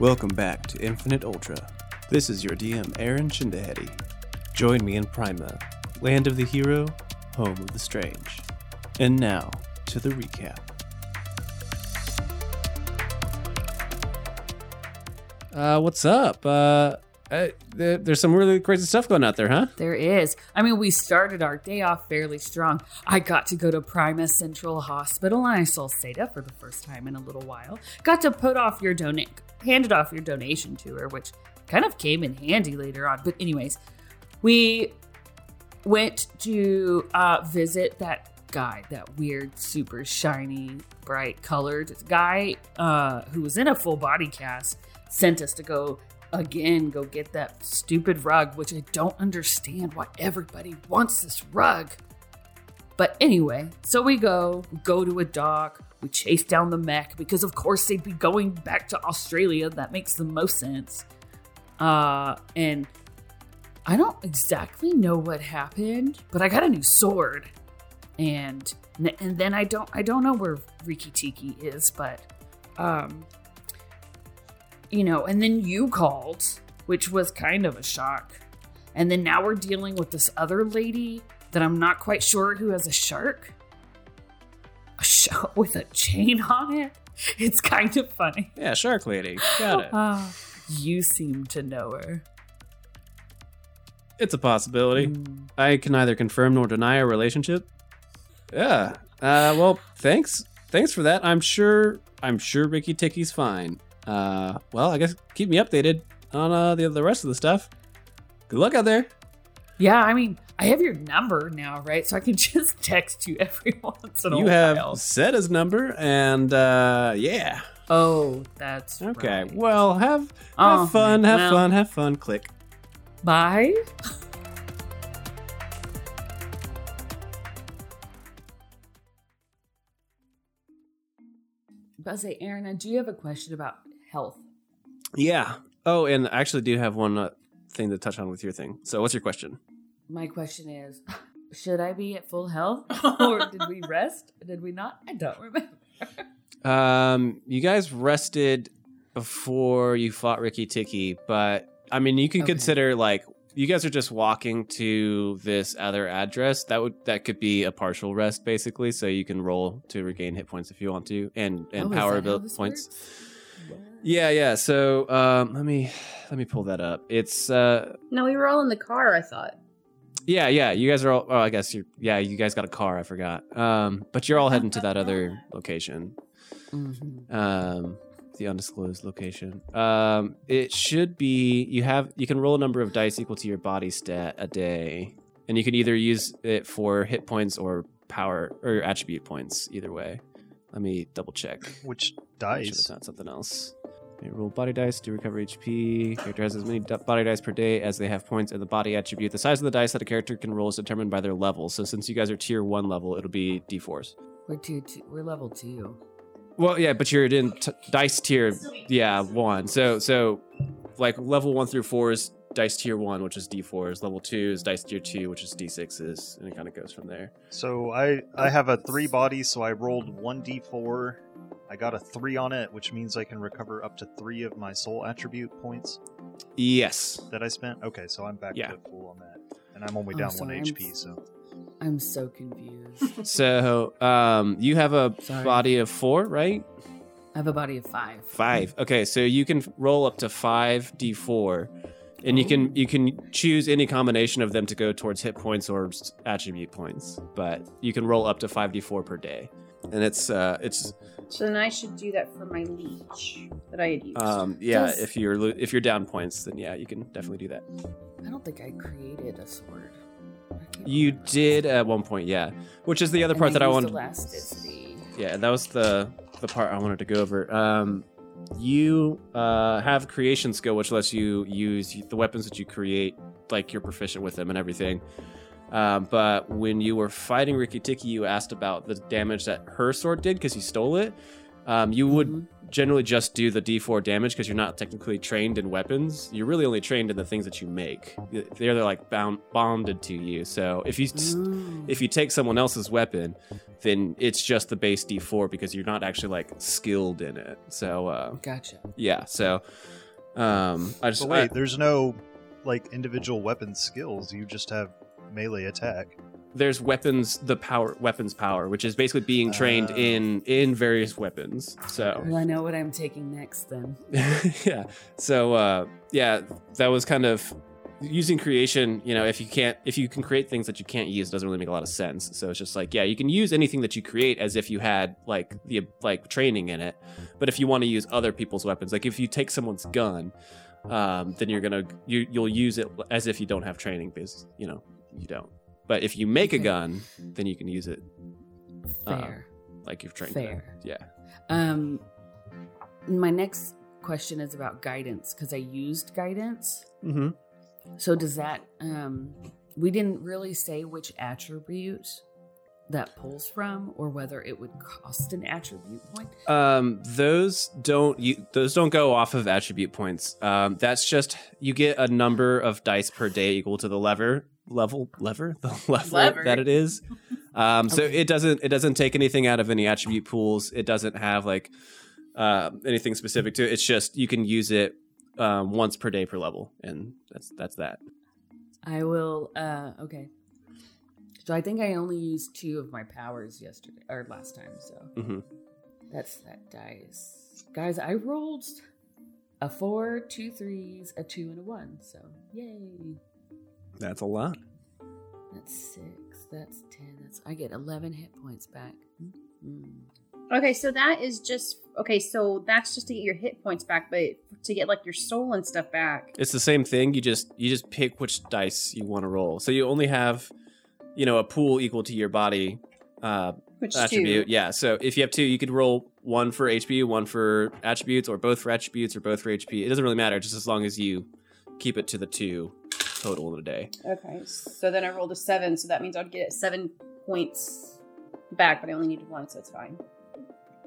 Welcome back to Infinite Ultra. This is your DM, Aaron Shindahedi. Join me in Prima, land of the hero, home of the strange. And now, to the recap. Uh, what's up? Uh, uh there, there's some really crazy stuff going out there, huh? There is. I mean, we started our day off fairly strong. I got to go to Prima Central Hospital and I saw Seda for the first time in a little while. Got to put off your donate, handed off your donation to her, which kind of came in handy later on. But anyways, we went to uh, visit that guy, that weird, super shiny, bright colored guy uh, who was in a full body cast, sent us to go again go get that stupid rug, which I don't understand why everybody wants this rug. But anyway, so we go, go to a dock, we chase down the mech because of course they'd be going back to Australia. That makes the most sense. Uh, and I don't exactly know what happened, but I got a new sword, and and then I don't I don't know where Riki Tiki is, but um, you know, and then you called, which was kind of a shock, and then now we're dealing with this other lady that I'm not quite sure who has a shark, a shark with a chain on it. It's kind of funny. Yeah, Shark Lady. Got it. Uh, you seem to know her. It's a possibility. Mm. I can neither confirm nor deny a relationship. Yeah. Uh, well, thanks. Thanks for that. I'm sure. I'm sure Ricky Tiki's fine. Uh, well, I guess keep me updated on uh, the the rest of the stuff. Good luck out there. Yeah, I mean, I have your number now, right? So I can just text you every once in a You while. You have said his number, and uh, yeah. Oh, that's Okay. right. Well, have have Oh, fun. Have well. fun. Have fun. Click. Bye. But I say, Aaron, do you have a question about health? Yeah. Oh, and I actually do have one uh, thing to touch on with your thing. So, what's your question? My question is, should I be at full health, or did we rest? Did we not? I don't remember. Um, you guys rested before you fought Ricky Tiki, but I mean, you can Okay. consider like you guys are just walking to this other address. That would that could be a partial rest, basically. So you can roll to regain hit points if you want to, and and Oh, power that how ability points. works? Yeah, yeah. So um, let me let me pull that up. It's uh, No, we were all in the car, I thought. Yeah, yeah. You guys are all. Oh, I guess you. Yeah, you guys got a car. I forgot. Um, but you're all heading to that other location. Mhm. um the undisclosed location um it should be you have you can roll a number of dice equal to your body stat a day and you can either use it for hit points or power or attribute points either way let me double check Which Make sure it's dice? not something else Okay, roll body dice to recover HP. Character has as many d- body dice per day as they have points in the body attribute. The size of the dice that a character can roll is determined by their level. So since you guys are tier one level, it'll be d4s. We're two, two. We're level two. Well, yeah, but you're in t- dice tier, yeah, one. So, so like level one through four is dice tier one, which is d4s. Level two is dice tier two, which is d6s, and it kind of goes from there. So I I have a three body, so I rolled one d4. I got a three on it, which means I can recover up to three of my soul attribute points Yes. that I spent. Okay, so I'm back Yeah. to full on that, and I'm only Oh, down so one I'm HP. So I'm so confused. So, um, you have a Sorry. body of four, right? I have a body of five. Five. Okay, so you can roll up to five d4, and you can you can choose any combination of them to go towards hit points or attribute points. But you can roll up to five d4 per day, and it's uh it's So then I should do that for my leech that I had used. Um, yeah, Does- if you're lo- if you're down points, then yeah, you can definitely do that. I don't think I created a sword. You did at one point, yeah. Which is the other And part that I wanted. Elasticity. Yeah, that was the the part I wanted to go over. Um, you uh, have creation skill, which lets you use the weapons that you create, like you're proficient with them and everything. Um, but when you were fighting Riki Tiki, you asked about the damage that her sword did because you stole it. Um, you would Mhm. generally just do the D4 damage because you're not technically trained in weapons. You're really only trained in the things that you make. They're, they're like bound bonded to you. So if you s- Mm. if you take someone else's weapon, then it's just the base D4 because you're not actually like skilled in it. So uh, Gotcha. yeah. So um, I just But wait, I- there's no like individual weapon skills. You just have melee attack. There's weapons the power weapons power which is basically being trained Oh. in in various weapons so Well, I know what I'm taking next then. yeah so uh yeah that was kind of using creation you know if you can't if you can create things that you can't use it doesn't really make a lot of sense so it's just like yeah you can use anything that you create as if you had like the like training in it but if you want to use other people's weapons like if you take someone's gun um then you're gonna you you'll use it as if you don't have training because you know you don't but if you make a gun then you can use it Uh, like you've trained Fair. yeah Um, my next question is about guidance because I used guidance. mm-hmm. So does that? Um, we didn't really say which attribute that pulls from, or whether it would cost an attribute point. Um, those don't you those don't go off of attribute points. Um, that's just you get a number of dice per day equal to the lever level lever the level Lever. that it is. Um, so Okay. it doesn't it doesn't take anything out of any attribute pools. It doesn't have like uh, anything specific to it. It's just you can use it um, once per day per level, and that's that's that. I will. Uh, okay. So I think I only used two of my powers yesterday or last time. So hmm that's that dice, guys. I rolled a four, two threes, a two, and a one. So yay! That's a lot. That's six. That's ten. That's I get eleven hit points back. Mm. Okay, so that is just okay. So that's just to get your hit points back, but to get like your soul and stuff back. It's the same thing. You just you just pick which dice you want to roll. So you only have, you know, a pool equal to your body uh, Which attribute. two? Yeah. So if you have two, you could roll one for HP, one for attributes, or both for attributes, or both for HP. It doesn't really matter, just as long as you keep it to the two total in a day. Okay, so then I rolled a seven, so that means I'd get seven points back, but I only needed one, so it's fine.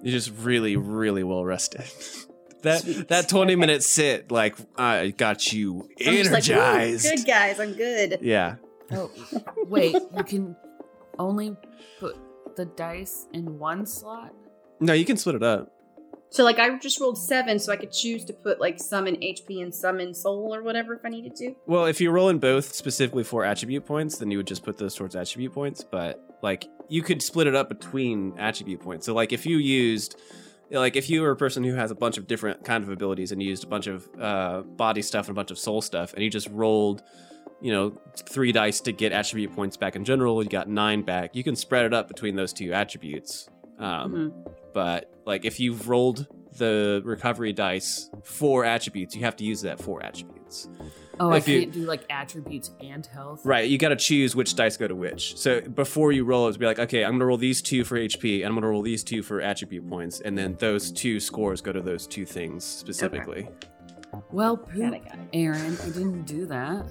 You're just really, really well rested. that Sweet. that twenty Okay. minute sit, like I got you I'm just like, energized. good guys, I'm good. yeah. Oh, wait! You can only put the dice in one slot. No, you can split it up. So like I just rolled seven, so I could choose to put like some in HP and some in soul or whatever if I needed to. Well, if you're rolling both specifically for attribute points, then you would just put those towards attribute points. But like, you could split it up between attribute points. So like, if you used, like, if you were a person who has a bunch of different kind of abilities and you used a bunch of uh, body stuff and a bunch of soul stuff, and you just rolled, you know, three dice to get attribute points back in general, you got nine back. You can spread it up between those two attributes. Um, Mhm. But like, if you've rolled the recovery dice for attributes, you have to use that for attributes. Oh, I If you- can't do like attributes and health. Right, you got to choose which dice go to which. So before you roll, it's be like, okay, I'm gonna roll these two for HP, and I'm gonna roll these two for attribute points, and then those two scores go to those two things specifically. Well, Got poop, it, got it. Aaron, I didn't do that.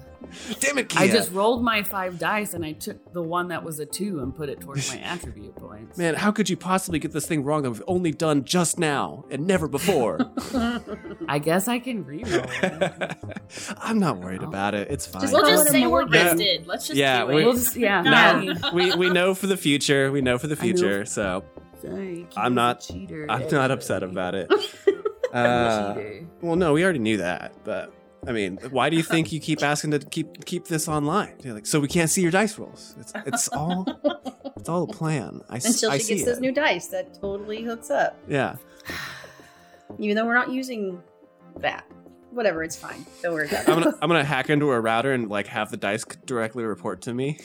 Damn it, Kia! I just rolled my five dice and I took the one that was a two and put it towards my attribute points. Man, how could you possibly get this thing wrong that we've only done just now and never before? I guess I can reroll it. I'm not worried about it. It's fine. Just We'll just say we're more- Yeah. Let's just Yeah, do we- it. We'll just, yeah. No, we we know for the future. We know for the future. So Sorry, I'm not- cheater. I'm not upset about it. I'm Uh. Well, no, we already knew that, but I mean, why do you think you keep asking to keep keep this online? You're like, so we can't see your dice rolls. It's it's all it's all a plan. I, s- Until I she see gets those it. new dice, that totally hooks up. Yeah, Even though we're not using that. Whatever, it's fine. Don't worry about it. I'm gonna I'm gonna hack into a router and like have the dice directly report to me.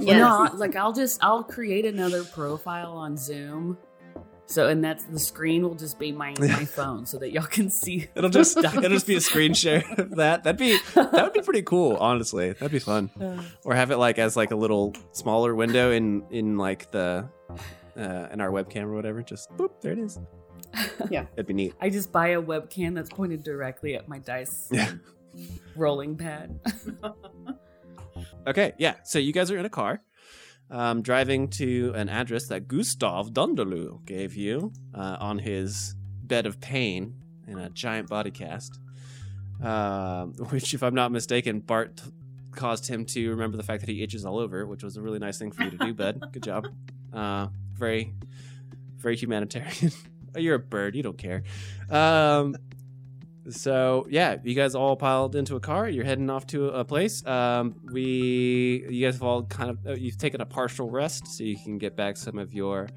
Well, no, like I'll just I'll create another profile on Zoom. So and that's the screen will just be my my phone so that y'all can see. It'll just the it'll just be a screen share of that. That'd be that would be pretty cool. Honestly, that'd be fun. dice. Or have it like as like a little smaller window in in like the uh, in our webcam or whatever. Just boop, there it is. Yeah. it'd be neat. I just buy a webcam that's pointed directly at my dice Yeah. rolling pad. Okay, yeah. So you guys are in a car. Um, driving to an address that Gustav Dunderlu gave you uh, on his bed of pain in a giant body cast. Um, which, if I'm not mistaken, Bart t- caused him to remember the fact that he itches all over, which was a really nice thing for you to do, bud. Good job. Uh, very, very humanitarian. You're a bird. You don't care. Um, so yeah, you guys all piled into a car. You're heading off to a place. Um, we, you guys have all kind of, uh, you've taken a partial rest, so you can get back some of your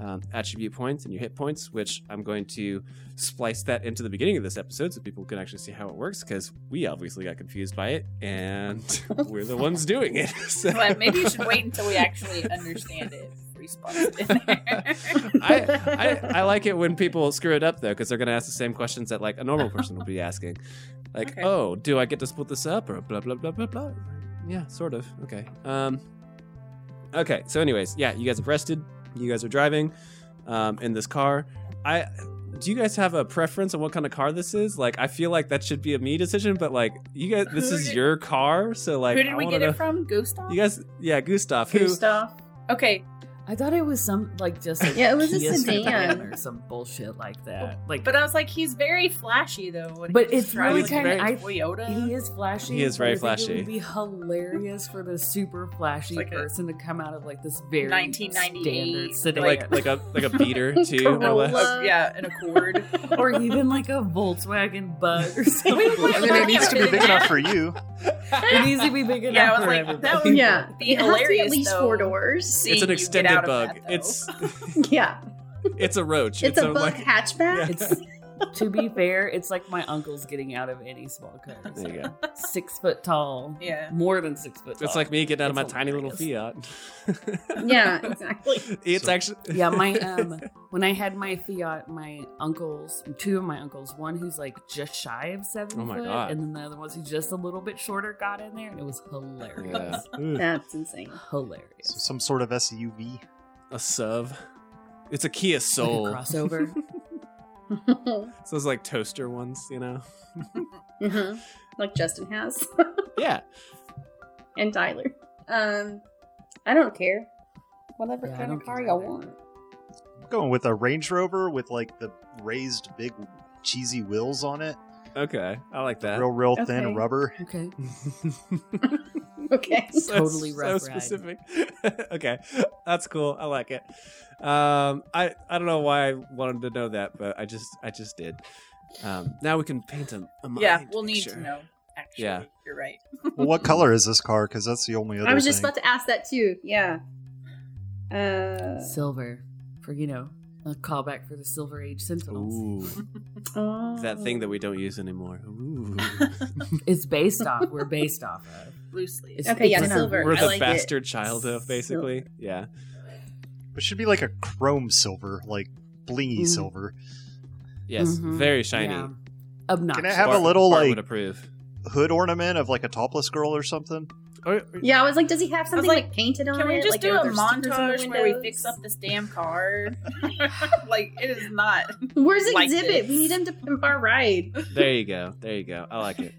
um, attribute points and your hit points, which I'm going to splice that into the beginning of this episode so people can actually see how it works because we obviously got confused by it and we're the ones doing it. So- But maybe you should wait until we actually understand it. Before you splice it in there. I, I, I like it when people screw it up though, because they're gonna ask the same questions that like a normal person would be asking, like, Okay. "Oh, do I get to split this up?" or blah blah blah blah blah. Yeah, sort of. Okay. Um. Okay. So, anyways, yeah, you guys have rested. You guys are driving, um, in this car. I. Do you guys have a preference on what kind of car this is? Like, I feel like that should be a me decision, but like, you guys, this Who is your car, so like, Who did I we get know- it from? Gustav? You guys, yeah, Gustav. Who? Gustav. Okay, I thought it was some like just a Yeah, it was a sedan. or some bullshit like that. Like, but I was like, he's very flashy though. When But it's really kinda- a I- Toyota. he is flashy. He is very flashy. It would be hilarious for the super flashy Like a person to come out of like this very 1998, standard sedan, like like a like a beater too, more or less. Corolla. Yeah, an Accord. or even like a Volkswagen Bug or something. I mean, it needs to be big enough for you. it needs to be big enough Yeah, I was for like, everybody. that would Yeah, be it has to be hilarious. at least though, four doors. It's an extended out of bug. that, it's Yeah, it's a roach. it's, a bug like hatchback. It's to be fair, it's like my uncle's getting out of any small car. there you go. Six foot tall. Yeah. More than six foot tall. It's like me getting out of my It's tiny little. Fiat. yeah, exactly. It's So- actually yeah, my um when I had my Fiat, my uncles, two of my uncles, one who's like just shy of seven Oh my foot, God. and then the other one's who's just a little bit shorter got in there, and it was hilarious. yeah. That's insane. Hilarious. So some sort of SUV. a sub. It's a Kia Like a Soul. crossover. So those like toaster ones, you know. hmm Like Justin has Yeah. and Tyler. Um, I don't care. Whatever Yeah, kind of car care y'all want. I'm going with a Range Rover with like the raised big cheesy wheels on it. Okay, I like that. Real, real Okay. thin rubber. Okay. Okay. so, Totally so ride. specific. okay, that's cool. I like it. Um, I I don't know why I wanted to know that, but I just I just did. Um, now we can paint a, a mind Yeah, we'll need picture. to know. Actually, Yeah. you're right. Well, what color is this car? Because that's the only other I was just thing. about to ask that too. Yeah. Uh, Silver. For you know, a callback for the Silver Age Sentinels. Ooh, oh. that thing that we don't use anymore. Ooh. It's based off. We're based off of. Loosely. It's- Okay, yeah, it's silver. We're I the like it. bastard child of, basically. Yeah. It should be like a chrome silver, like blingy Mm. silver. Yes, Mhm. very shiny. Yeah. Obnoxious. Can I have a little, Bart like- approve. Hood ornament of like a topless girl or something. Or- Yeah, I was like, does he have something like, like, painted on Can we it? just like, do are a there stickers on the montage where we fix up this damn car? like it is not. Where's like Xzibit? We need him to pimp our ride. there you go. There you go. I like it.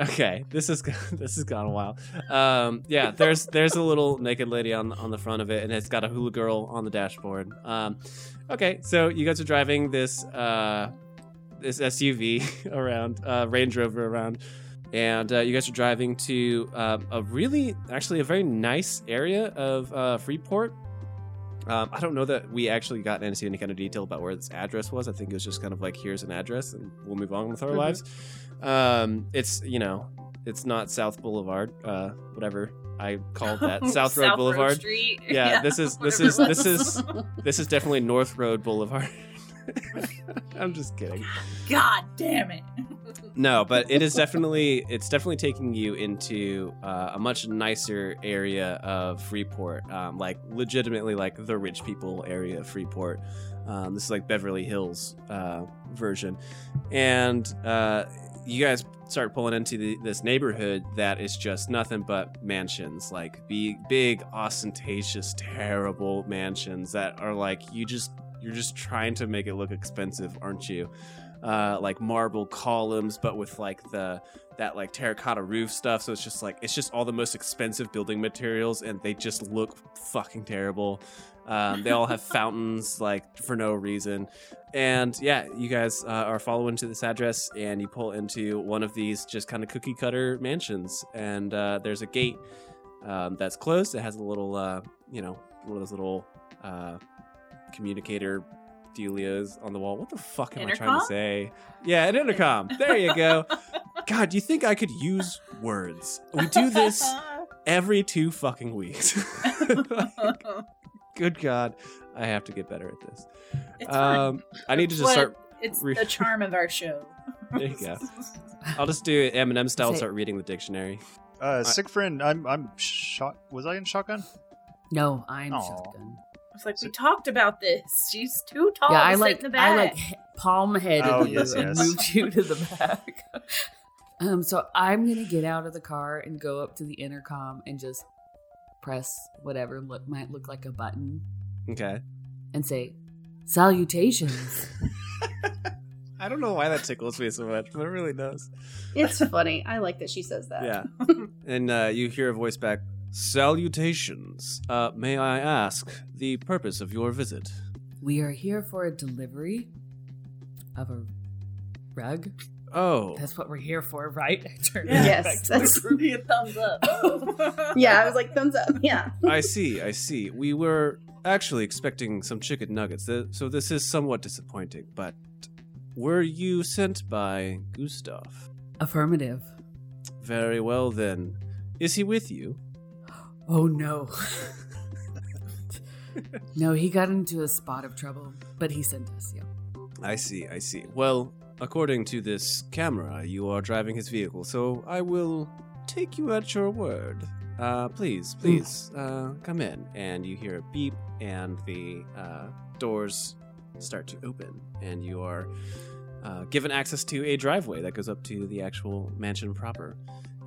Okay, this is this has gone a while. Um, yeah, there's there's a little naked lady on on the front of it, and it's got a hula girl on the dashboard. Um, okay, so you guys are driving this uh, this SUV around, uh, Range Rover around, and uh, you guys are driving to uh, a really, actually, a very nice area of uh, Freeport. Um, I don't know that we actually got into any kind of detail about where this address was. I think it was just kind of like, here's an address, and we'll move on with our Mhm. lives. Um, it's you know, it's not South Boulevard, uh, whatever I called that, South Road Boulevard. Street. Yeah, this is this is this is this is definitely North Road Boulevard. I'm just kidding. God damn it. No, but it is definitely it's definitely taking you into uh, a much nicer area of Freeport, um, like legitimately like the rich people area of Freeport. Um, this is like Beverly Hills uh, version, and uh, you guys start pulling into the, this neighborhood that is just nothing but mansions, like big, big, ostentatious, terrible mansions that are like you just you're just trying to make it look expensive, aren't you? Uh, like marble columns, but with like the that like terracotta roof stuff. So it's just like it's just all the most expensive building materials, and they just look fucking terrible. Um, they all have fountains like for no reason, and yeah, you guys uh, are following to this address, and you pull into one of these just kind of cookie cutter mansions, and uh, there's a gate um, that's closed. It has a little, uh, you know, one of those little uh, communicator delias on the wall. What the fuck am I trying to say? Yeah, an intercom. There you go. God, do you think I could use words? We do this every two fucking weeks. Good God, I have to get better at this. it's fine. Um, I need to just What- start. It's re- the charm of our show. There you go. I'll just do it Eminem style. and Start reading the dictionary. Uh, friend, I'm I'm shot. Was I in shotgun? No, I'm Aw. shotgun. It's like we talked about this. She's too tall yeah, to I sit like in the I like palm headed Oh, you yes, and yes. moved you to the back. um, so I'm gonna get out of the car and go up to the intercom and just press whatever look might look like a button Okay. and say salutations. I don't know why that tickles me so much, but it really does. It's funny. I like that she says that. Yeah. and uh, you hear a voice back. Salutations. Uh, may I ask the purpose of your visit? we are here for a delivery of a rug. Oh, That's what we're here for, right? I Yeah. Yes. That's, me a thumbs up. yeah, I was like, thumbs up. Yeah. I see. I see. We were actually expecting some chicken nuggets, so this is somewhat disappointing. But were you sent by Gustav? Affirmative. Very well then. Is he with you? Oh no. no, he got into a spot of trouble, but he sent us, yeah. I see, I see. Well, according to this camera, you are driving his vehicle, so I will take you at your word. Uh, please, please, uh, come in. And you hear a beep, and the uh, doors start to open, and you are uh, given access to a driveway that goes up to the actual mansion proper.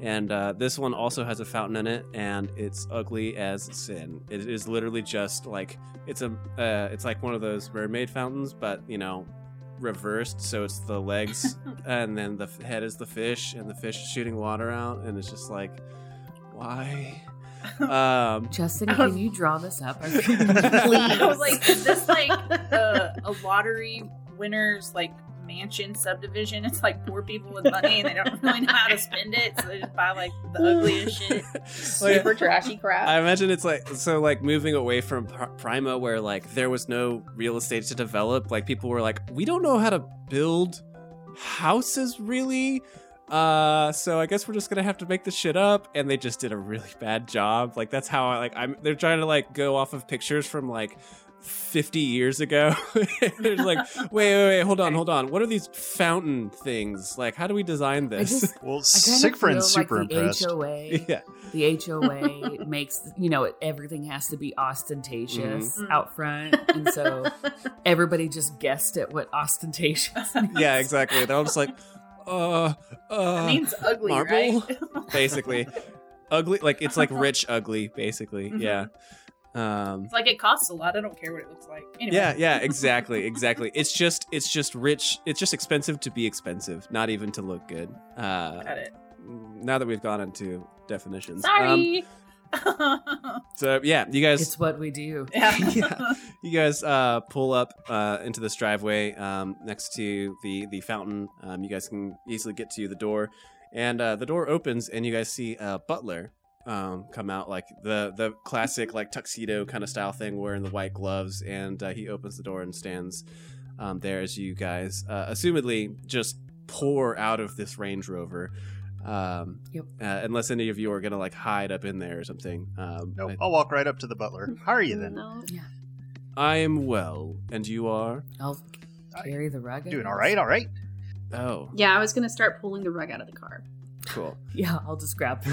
And uh, this one also has a fountain in it, and it's ugly as sin. It is literally just like it's a, uh, it's like one of those mermaid fountains, but you know, reversed. So it's the legs, and then the head is the fish, and the fish is shooting water out, and it's just like, why? Um, Justin, I was- can you draw this up? I was like, is this like a, a lottery winner's like mansion subdivision? It's like poor people with money and they don't really know how to spend it, so they just buy like the ugliest shit. Super trashy crap. I imagine it's like so like moving away from Prima where like there was no real estate to develop like people were like we don't know how to build houses really uh so I guess we're just going to have to make this shit up and they just did a really bad job like that's how I like I'm they're trying to like go off of pictures from like 50 years ago. They're like, wait, wait, wait, hold on, hold on. What are these fountain things? Like, how do we design this? just Well, I kind of Siegfried's super like the impressed. HOA, yeah. the HOA makes you know everything has to be ostentatious Mhm. out front, and so everybody just guessed at what ostentatious. Yeah, exactly. They're all just like, uh, uh. That means ugly, marble? right? basically ugly like it's like rich ugly basically Mhm. yeah um It's like it costs a lot. I don't care what it looks like. Anyway. yeah yeah exactly exactly it's just it's just rich it's just expensive to be expensive not even to look good uh Got it. now that we've gone into definitions um, Sorry. so yeah you guys it's what we do. yeah. Yeah. you guys uh, pull up uh, into this driveway um, next to the the fountain. Um, you guys can easily get to the door, and uh, the door opens, and you guys see a butler um, come out, like the the classic like tuxedo kind of style thing, wearing the white gloves, and uh, he opens the door and stands um, there as you guys, uh, assumedly, just pour out of this Range Rover. Um, Yep. uh, unless any of you are gonna like hide up in there or something. Um, Nope, I- I'll walk right up to the butler. How are you then? No. I am well, and you are? I'll carry the rug. I Doing all right. All right. Oh, Yeah, I was gonna start pulling the rug out of the car. Cool. Yeah, I'll just grab.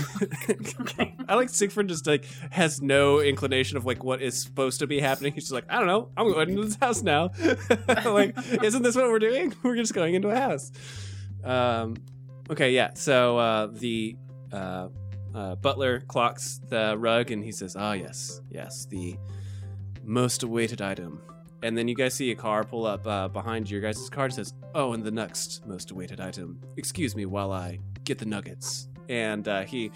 I like Siegfried just like has no inclination of like what is supposed to be happening. He's just like, I don't know. I'm going into this house now. like, isn't this what we're doing? We're just going into a house. Um, okay, yeah. So uh, the uh, uh, butler clocks the rug and he says, "Ah, yes, yes, the most awaited item. and then you guys see a car pull up uh, behind your guys' car. It says, "Oh, and the next most awaited item. Excuse me while I get the nuggets." And uh, he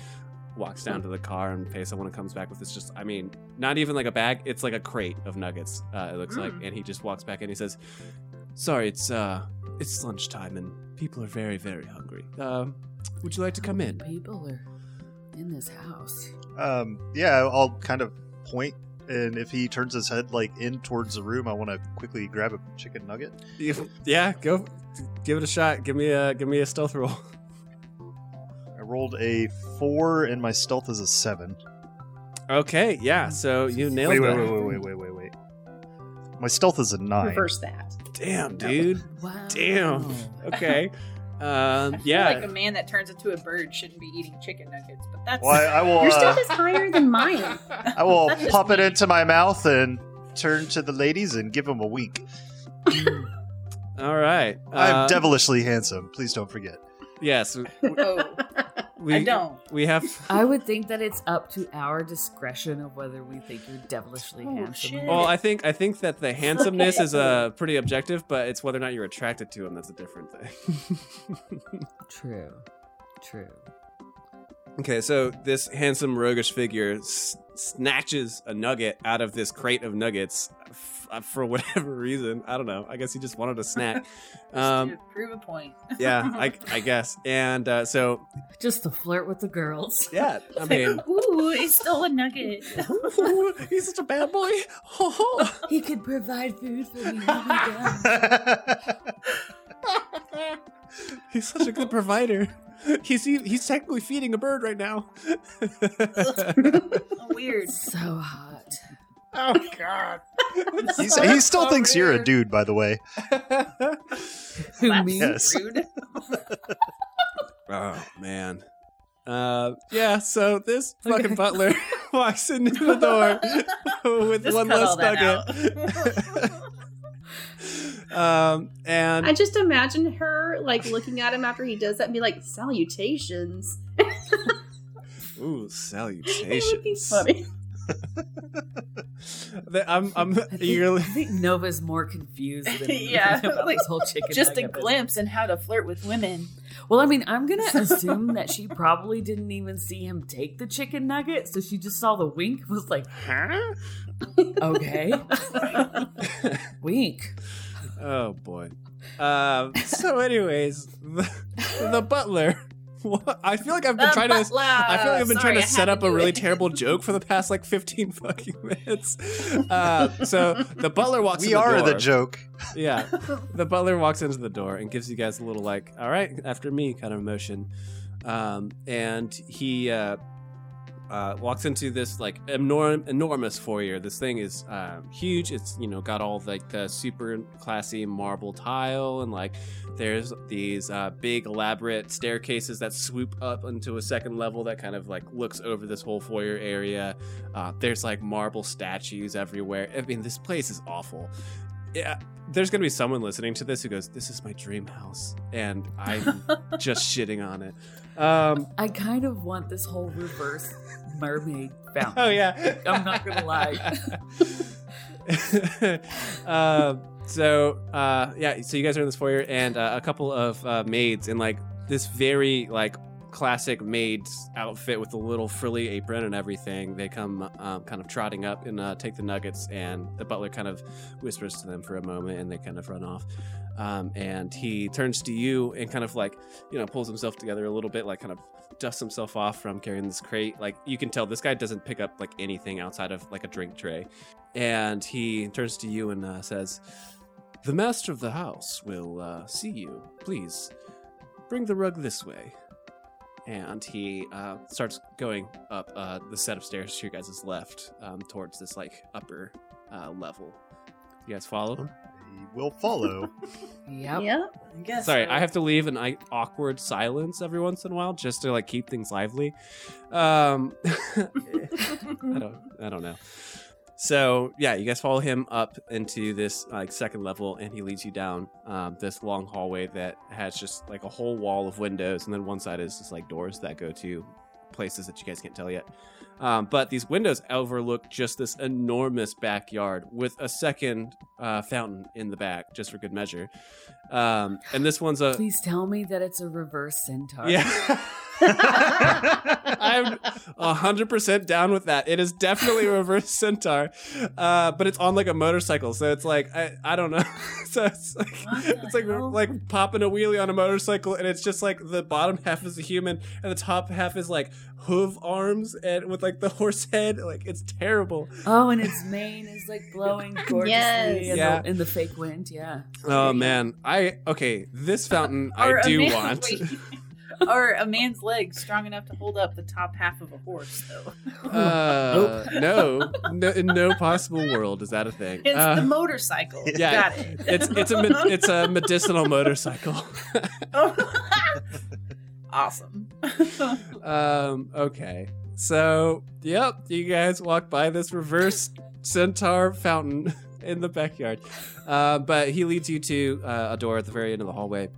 walks down to the car and pays someone and comes back with this just I mean, not even like a bag, it's like a crate of nuggets, uh, it looks like. Mm. And he just walks back and he says, Sorry, it's uh it's lunchtime and people are very, very hungry. Um would you like to come in? People are in this house. Um, yeah, I'll kind of point, and if he turns his head like in towards the room, I want to quickly grab a chicken nugget. Yeah, go give it a shot. Give me a give me a stealth roll. I rolled a four, and my stealth is a seven. Okay, yeah, so you nailed Wait, wait, wait, wait, wait, wait, wait, wait. My stealth is a nine. Reverse that. Damn, dude. Wow. Damn. Okay. Um I feel yeah. like a man that turns into a bird shouldn't be eating chicken nuggets, but that's Well, I, I will. Your Uh, stealth is higher than mine. I will pop it into my mouth and turn to the ladies and give them a wink. All right. I'm Uh, devilishly handsome. Please don't forget. Yes. Oh, We, I don't. We have I would think that it's up to our discretion of whether we think you're devilishly Oh, handsome. shit. Well, I think I think that the handsomeness is okay. uh, pretty objective, but it's whether or not you're attracted to him that's a different thing. True. True. okay, so this handsome roguish figure s- snatches a nugget out of this crate of nuggets f- uh, for whatever reason. I don't know. I guess he just wanted a snack. Um, prove a point. yeah, I, I guess. And uh, so, Just to flirt with the girls. yeah, I mean, Ooh, he stole a nugget. he's such a bad boy. He could provide food for me. Oh my God. he's such a good provider. He's e- he's technically feeding a bird right now. Weird. So hot. oh God! He's, he still thinks you're a dude, by the way. Who That's me? Yes. oh man. Uh, yeah. So this Okay. fucking butler walks into the door with Just one less all nugget. Um, and I just imagine her like looking at him after he does that and be like, "Salutations." ooh, salutations. It would be funny. I'm I'm I think, eagerly. I think Nova's more confused than Yeah, about like, this whole chicken. Just a glimpse in how to flirt with women. Well, I mean, I'm gonna assume that she probably didn't even see him take the chicken nugget, so she just saw the wink. and Was like, Huh? okay, wink. Oh boy. Um, so, anyways, the, the butler. What? I feel like I've been The trying to. I feel like I've been Sorry, trying to had set up a really it. terrible joke for the past like 15 fucking minutes. Uh, so the butler walks. We in the are door. the joke. Yeah, the butler walks into the door and gives you guys a little like, "All right, after me" kind of motion, um, and he uh, uh, walks into this like enorm- enormous foyer. This thing is uh, huge. It's you know got all like the super classy marble tile and like there's these uh, big elaborate staircases that swoop up into a second level that kind of like looks over this whole foyer area. Uh, there's like marble statues everywhere. I mean, this place is awful. Yeah, there's gonna be someone listening to this who goes, "This is my dream house," and I'm just shitting on it. Um, I kind of want this whole reverse mermaid fountain. oh yeah, I'm not gonna lie. uh, so uh, yeah, so you guys are in this foyer, and uh, a couple of uh, maids in like this very like classic maid's outfit with a little frilly apron and everything. They come um, kind of trotting up and uh, take the nuggets, and the butler kind of whispers to them for a moment, and they kind of run off. Um, and he turns to you and kind of like you know pulls himself together a little bit, like kind of dusts himself off from carrying this crate. Like you can tell this guy doesn't pick up like anything outside of like a drink tray. And he turns to you and uh, says, "The master of the house will uh, see you. Please bring the rug this way." And he uh, starts going up uh, the set of stairs to your guys' left um, towards this like upper uh, level. You guys follow? He will follow. Yep. Yeah. I guess. Sorry, so. I have to leave an I- awkward silence every once in a while just to like keep things lively. Um, I don't, I don't know. So yeah, you guys follow him up into this like second level, and he leads you down um, this long hallway that has just like a whole wall of windows, and then one side is just like doors that go to places that you guys can't tell yet. Um, but these windows overlook just this enormous backyard with a second uh, fountain in the back, just for good measure. Um, and this one's a Please tell me that it's a reverse centaur. yeah. I'm hundred percent down with that. It is definitely reverse centaur, uh, but it's on like a motorcycle, so it's like I, I don't know. so it's like it's like hell? like popping a wheelie on a motorcycle, and it's just like the bottom half is a human, and the top half is like hoof arms and with like the horse head. Like it's terrible. Oh, and its mane is like blowing gorgeously Yes. in, Yeah. the, in the fake wind. Yeah. Oh man, I okay. This fountain I do man- want. wait. or a man's leg strong enough to hold up the top half of a horse, though. Uh, no, no, in no possible world is that a thing. It's Uh, the motorcycle. yeah, Got it. it's it's a it's a medicinal motorcycle. awesome. um, okay, so yep, you guys walk by this reverse centaur fountain in the backyard, uh, but he leads you to uh, a door at the very end of the hallway,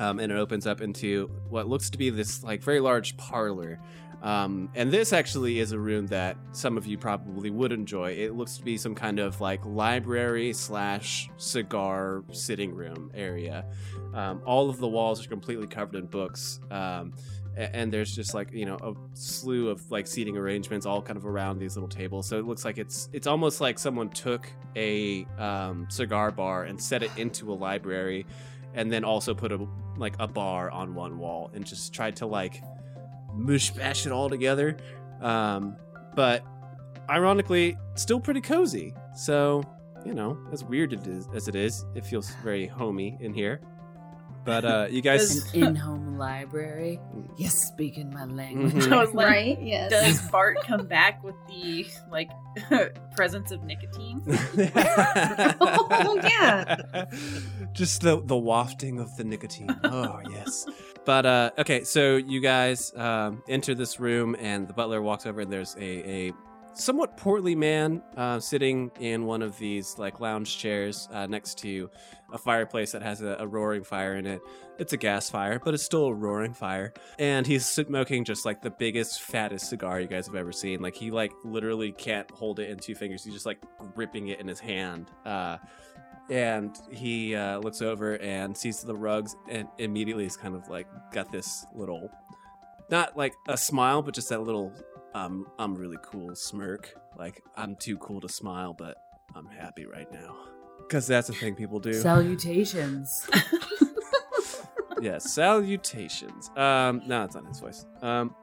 um, and it opens up into what looks to be this like very large parlor. Um, and this actually is a room that some of you probably would enjoy. It looks to be some kind of like library slash cigar sitting room area. Um, all of the walls are completely covered in books. Um, a- and there's just like you know a slew of like seating arrangements all kind of around these little tables so it looks like it's it's almost like someone took a um, cigar bar and set it into a library and then also put a like a bar on one wall and just tried to like mush bash it all together. Um, but ironically still pretty cozy. So you know as weird as it is it feels very homey in here but uh you guys An in-home library. Yes, speaking my language. Mhm. I was like, right? Yes. Does Bart come back with the like presence of nicotine? Oh, yeah. Just the the wafting of the nicotine. Oh yes. But uh okay, so you guys um enter this room and the butler walks over and there's a a somewhat portly man uh, sitting in one of these like lounge chairs uh, next to a fireplace that has a, a roaring fire in it. It's a gas fire, but it's still a roaring fire. And he's smoking just like the biggest, fattest cigar you guys have ever seen. Like he like literally can't hold it in two fingers. He's just like gripping it in his hand. Uh, and he uh, looks over and sees the rugs and immediately is kind of like got this little, not like a smile, but just that little um, I'm really cool smirk. Like I'm too cool to smile, but I'm happy right now. Because that's a thing people do. Salutations. yes, salutations. Um, no, it's not his voice. Um,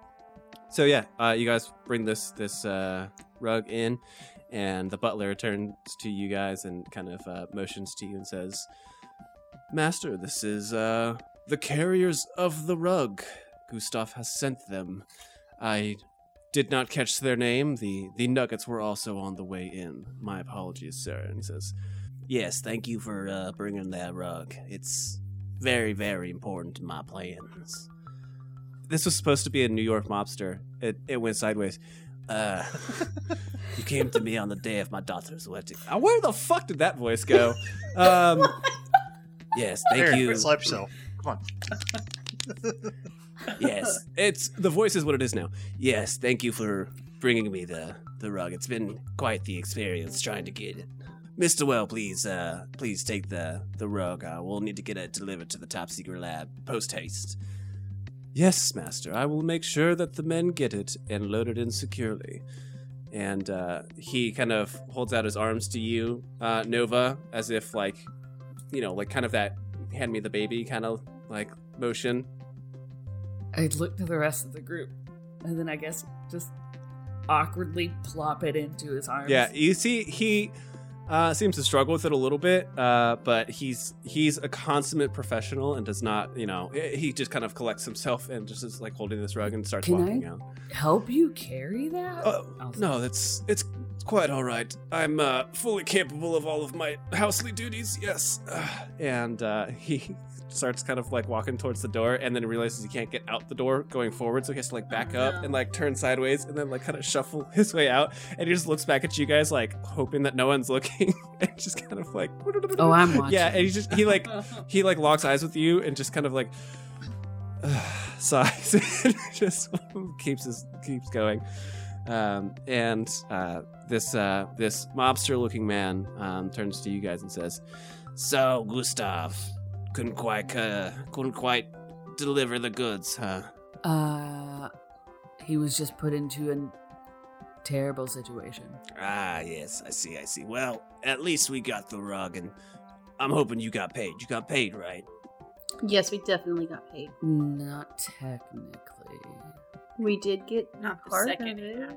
so yeah, uh, you guys bring this this uh, rug in, and the butler turns to you guys and kind of uh, motions to you and says, "Master, this is uh, the carriers of the rug. Gustav has sent them. I did not catch their name. The the nuggets were also on the way in. My apologies, sir." And he says, "Yes, thank you for uh, bringing that rug. It's very, very important to my plans. This was supposed to be a New York mobster. It it went sideways. Uh, you came to me on the day of my daughter's wedding. Uh, where the fuck did that voice go? Um, yes, thank Aaron, you. Slap yourself. Come on. yes, it's the voice is what it is now. Yes, thank you for bringing me the the rug. It's been quite the experience trying to get it. Mr. Well, please, uh, please take the the rug. Uh, we'll need to get it delivered to the top secret lab post haste. Yes, master. I will make sure that the men get it and load it in securely. And uh, he kind of holds out his arms to you, uh, Nova, as if like, you know, like kind of that hand me the baby kind of like motion. I'd look to the rest of the group, and then I guess just awkwardly plop it into his arms. Yeah, you see, he uh, seems to struggle with it a little bit, uh, but he's he's a consummate professional and does not, you know, he just kind of collects himself and just is like holding this rug and starts Can walking I out. help you carry that. I'll- no, that's it's quite all right. I'm uh, fully capable of all of my housely duties. Yes, uh, and uh, he starts kind of like walking towards the door, and then realizes he can't get out the door going forward, so he has to like back up and like turn sideways, and then like kind of shuffle his way out, and he just looks back at you guys like hoping that no one's looking, and just kind of like Oh, I'm watching. yeah, and he just he like he like locks eyes with you and just kind of like sighs and just keeps his, keeps going. Um, and uh, this uh, this mobster looking man um, turns to you guys and says, "So Gustav couldn't quite uh, couldn't quite deliver the goods, huh?" Uh, he was just put into a terrible situation. Ah, yes, I see, I see. Well, at least we got the rug, and I'm hoping you got paid. You got paid, right? Yes, we definitely got paid. Not technically. We did get Not the part second of it. half.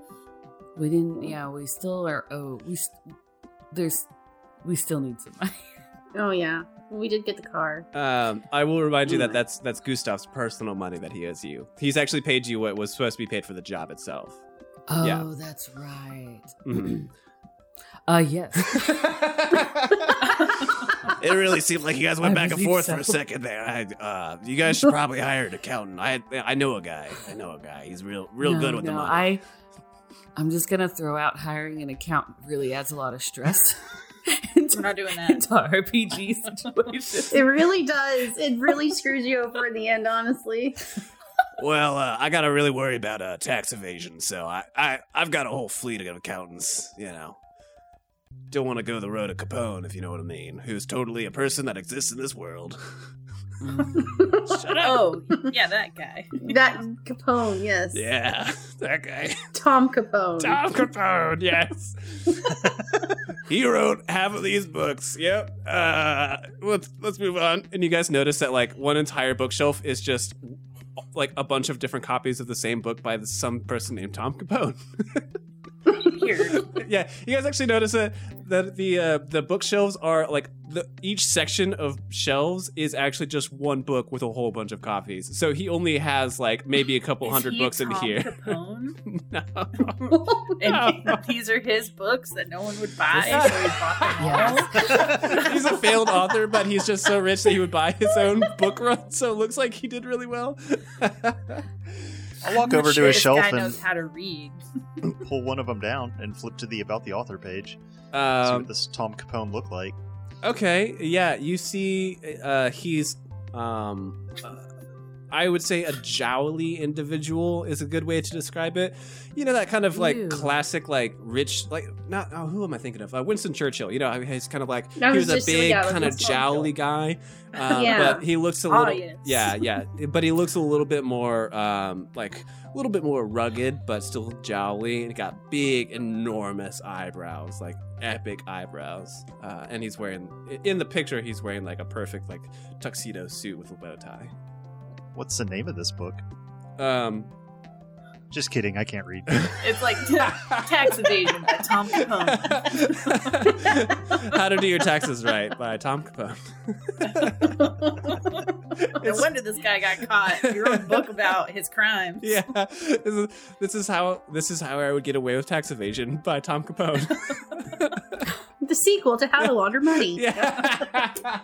We didn't. Yeah, we still are. Oh, we. St- there's. We still need some money. Oh yeah, we did get the car. Um, I will remind you that that's that's Gustav's personal money that he owes you. He's actually paid you what was supposed to be paid for the job itself. Oh, Yeah. that's right. Mhm. uh, yes. It really seemed like you guys went I back and believe forth for a second there. I, uh, you guys should probably hire an accountant. I I know a guy. I know a guy. He's real real No, good with the no, money. I. I'm just gonna throw out hiring an accountant. Really adds a lot of stress. into, We're not doing that. into RPG situations. It really does. It really screws you over in the end, honestly. Well, uh, I gotta really worry about uh, tax evasion, so I, I I've got a whole fleet of accountants. You know, don't want to go the road of Capone, if you know what I mean. Who's totally a person that exists in this world. Shut up. Oh, yeah, that guy. That Capone, yes. yeah, that guy, Tom Capone. Tom Capone. Yes, he wrote half of these books. Yep. Uh, let's let's move on. And you guys notice that like one entire bookshelf is just like a bunch of different copies of the same book by some person named Tom Capone. Weird. yeah, you guys actually notice that that the uh, the bookshelves are like the each section of shelves is actually just one book with a whole bunch of copies. So he only has like maybe a couple Is hundred he books in Tom here. Capone? no. And No. these are his books that no one would buy, This- so he bought them all. he's a failed author, but he's just so rich that he would buy his own book run. So it looks like he did really well. I'll walk I'm over sure to a this shelf guy and knows how to read. pull one of them down and flip to the about the author page. see um, what this Tom Capone looked like. Okay, yeah, you see, uh, he's, um, uh, I would say a jowly individual is a good way to describe it. You know that kind of like Ew. classic, like rich, like not oh, who am I thinking of? Uh, Winston Churchill. You know, he's kind of like he was a big yeah, kind of jowly guy, um, Yeah. but he looks a little, yes. yeah, yeah, but he looks a little bit more, um, like a little bit more rugged, but still jowly, and got big, enormous eyebrows, like epic eyebrows. Uh, and he's wearing in the picture, he's wearing like a perfect like tuxedo suit with a bow tie. What's the name of this book? Um, Just kidding, I can't read. It's like tax evasion by Tom Capone. How to Do Your Taxes Right by Tom Capone. no wonder this guy got caught. You wrote a book about his crimes. yeah, this is, this is how this is how I would get away with tax evasion by Tom Capone. The sequel to How to Launder Money. yeah.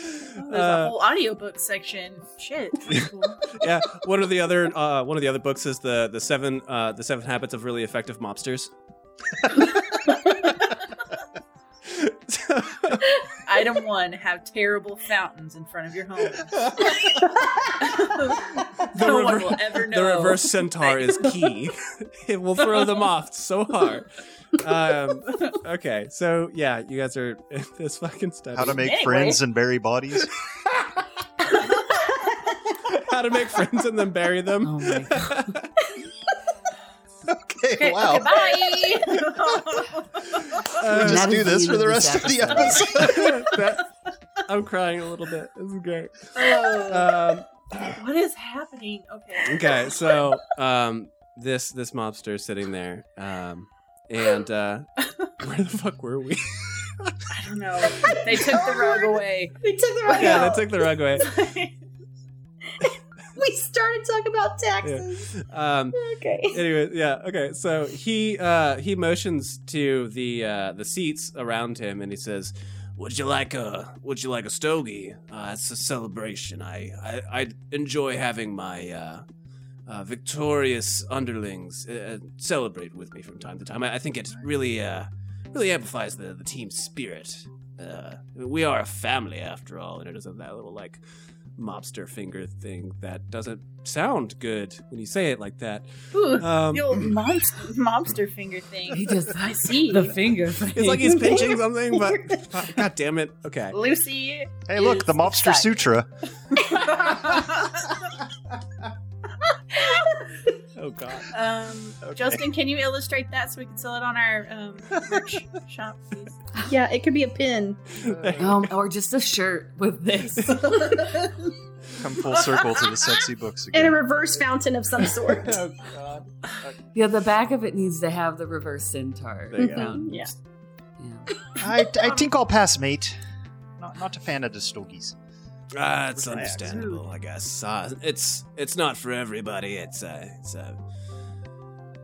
There's Uh, a whole audiobook section. Shit. cool. yeah, one of the other uh, one of the other books is the the seven uh, the seven habits of really effective mobsters. So- Item one: Have terrible fountains in front of your home. The no one will ever know. the reverse centaur is key. it will throw them off so hard. Um, okay, so yeah, you guys are in this fucking study. How to make Anyway. friends and bury bodies. How to make friends and then bury them. Oh my god. okay, Okay, wow. okay, bye. Uh, just That do is the this end for of the this rest of the episode. episode. That- I'm crying a little bit. This is great. Oh, Um, what is happening? Okay. okay, so um, this this mobster is sitting there, um, and uh, where the fuck were we? I don't know. They took the rug away. They took the rug away. yeah, out. they took the rug away. we started talking about taxes. Um, Okay. anyway, yeah, okay. So he uh, he motions to the uh, the seats around him, and he says, "Would you like a Would you like a stogie? Uh, it's a celebration. I I, I enjoy having my." Uh, uh, victorious underlings uh, celebrate with me from time to time. I, I think it really, uh, really amplifies the, the team spirit. Uh, we are a family after all, and it does have that little like mobster finger thing that doesn't sound good when you say it like that. Ooh, Um, the old monster, mobster finger thing. He just I see. the finger thing. it's like he's pinching something, but god damn it. Okay. Lucy. Hey, look, the Mobster. Sutra. Oh god. um, Okay. Justin, can you illustrate that so we can sell it on our um, merch shop, please? yeah, it could be a pin. um, or just a shirt with this. Come full circle to the sexy books And a reverse fountain of some sort. oh god. yeah, the back of it needs to have the reverse centaur. There you go. fountain. Yeah. Yeah. I, I think I'll pass, mate. Not, not a fan of the stogies. Uh, it's understandable, I guess. Uh, it's it's not for everybody. It's a it's a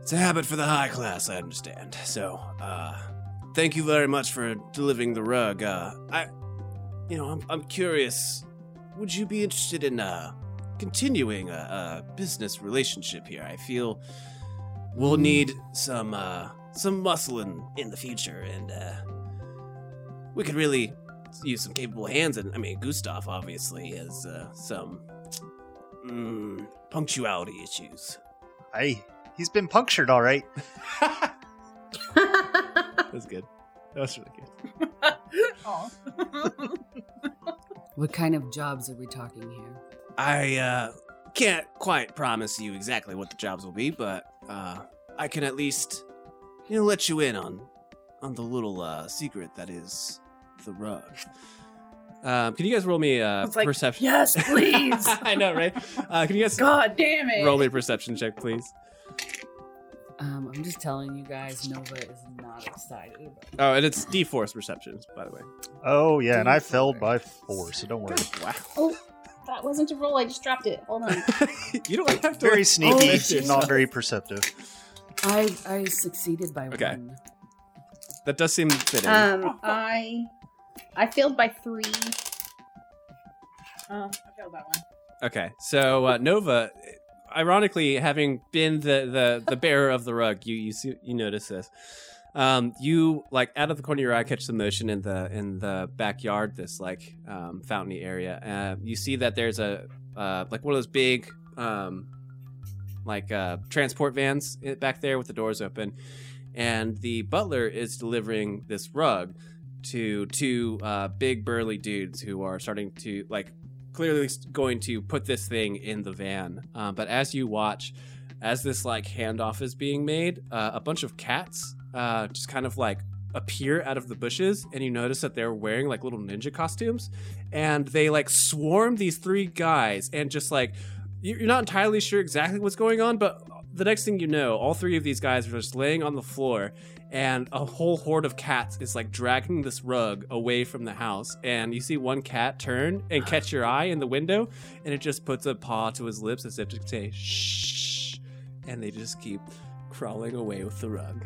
it's a habit for the high class. I understand. So, uh, thank you very much for delivering the rug. Uh, I, you know, I'm I'm curious. Would you be interested in uh continuing a, a business relationship here? I feel we'll need some uh some muscle in in the future, and uh, we could really use some capable hands. And I mean, Gustav obviously has uh, some mm, punctuality issues. Hey, he's been punctured, all right. That's good. That was really good. What kind of jobs are we talking here? I uh, can't quite promise you exactly what the jobs will be, but uh, I can at least, you know, let you in on on the little uh, secret that is the rug. Um, can you guys roll me a like, perception? yes, please. I know, right? Uh, can you guys God damn it. roll me a perception check, please? Um, I'm just telling you guys, Nova is not excited about. Oh, and it's d4s perceptions, by the way. Oh, yeah, and I Four. failed by four, so don't worry. Wow. oh, that wasn't a roll. I just dropped it. Hold on. you don't have to. Very like, sneaky, lift yourself. not very perceptive. I I succeeded by one. Okay. one. That does seem fitting. Um, I I failed by three. Oh, I failed that one. Okay, so uh, Nova, ironically, having been the, the, the bearer of the rug, you you see you notice this. Um, you like out of the corner of your eye catch the motion in the in the backyard, this like um, fountainy area. Uh, you see that there's a uh, like one of those big um, like uh, transport vans back there with the doors open, and the butler is delivering this rug to two uh, big burly dudes who are starting to like clearly going to put this thing in the van. Um, but as you watch, as this like handoff is being made, uh, a bunch of cats uh, just kind of like appear out of the bushes, and you notice that they're wearing like little ninja costumes, and they like swarm these three guys, and just like you're not entirely sure exactly what's going on, but the next thing you know, all three of these guys are just laying on the floor, and a whole horde of cats is like dragging this rug away from the house. And you see one cat turn and catch your eye in the window, and it just puts a paw to his lips as if to say shh, and they just keep crawling away with the rug.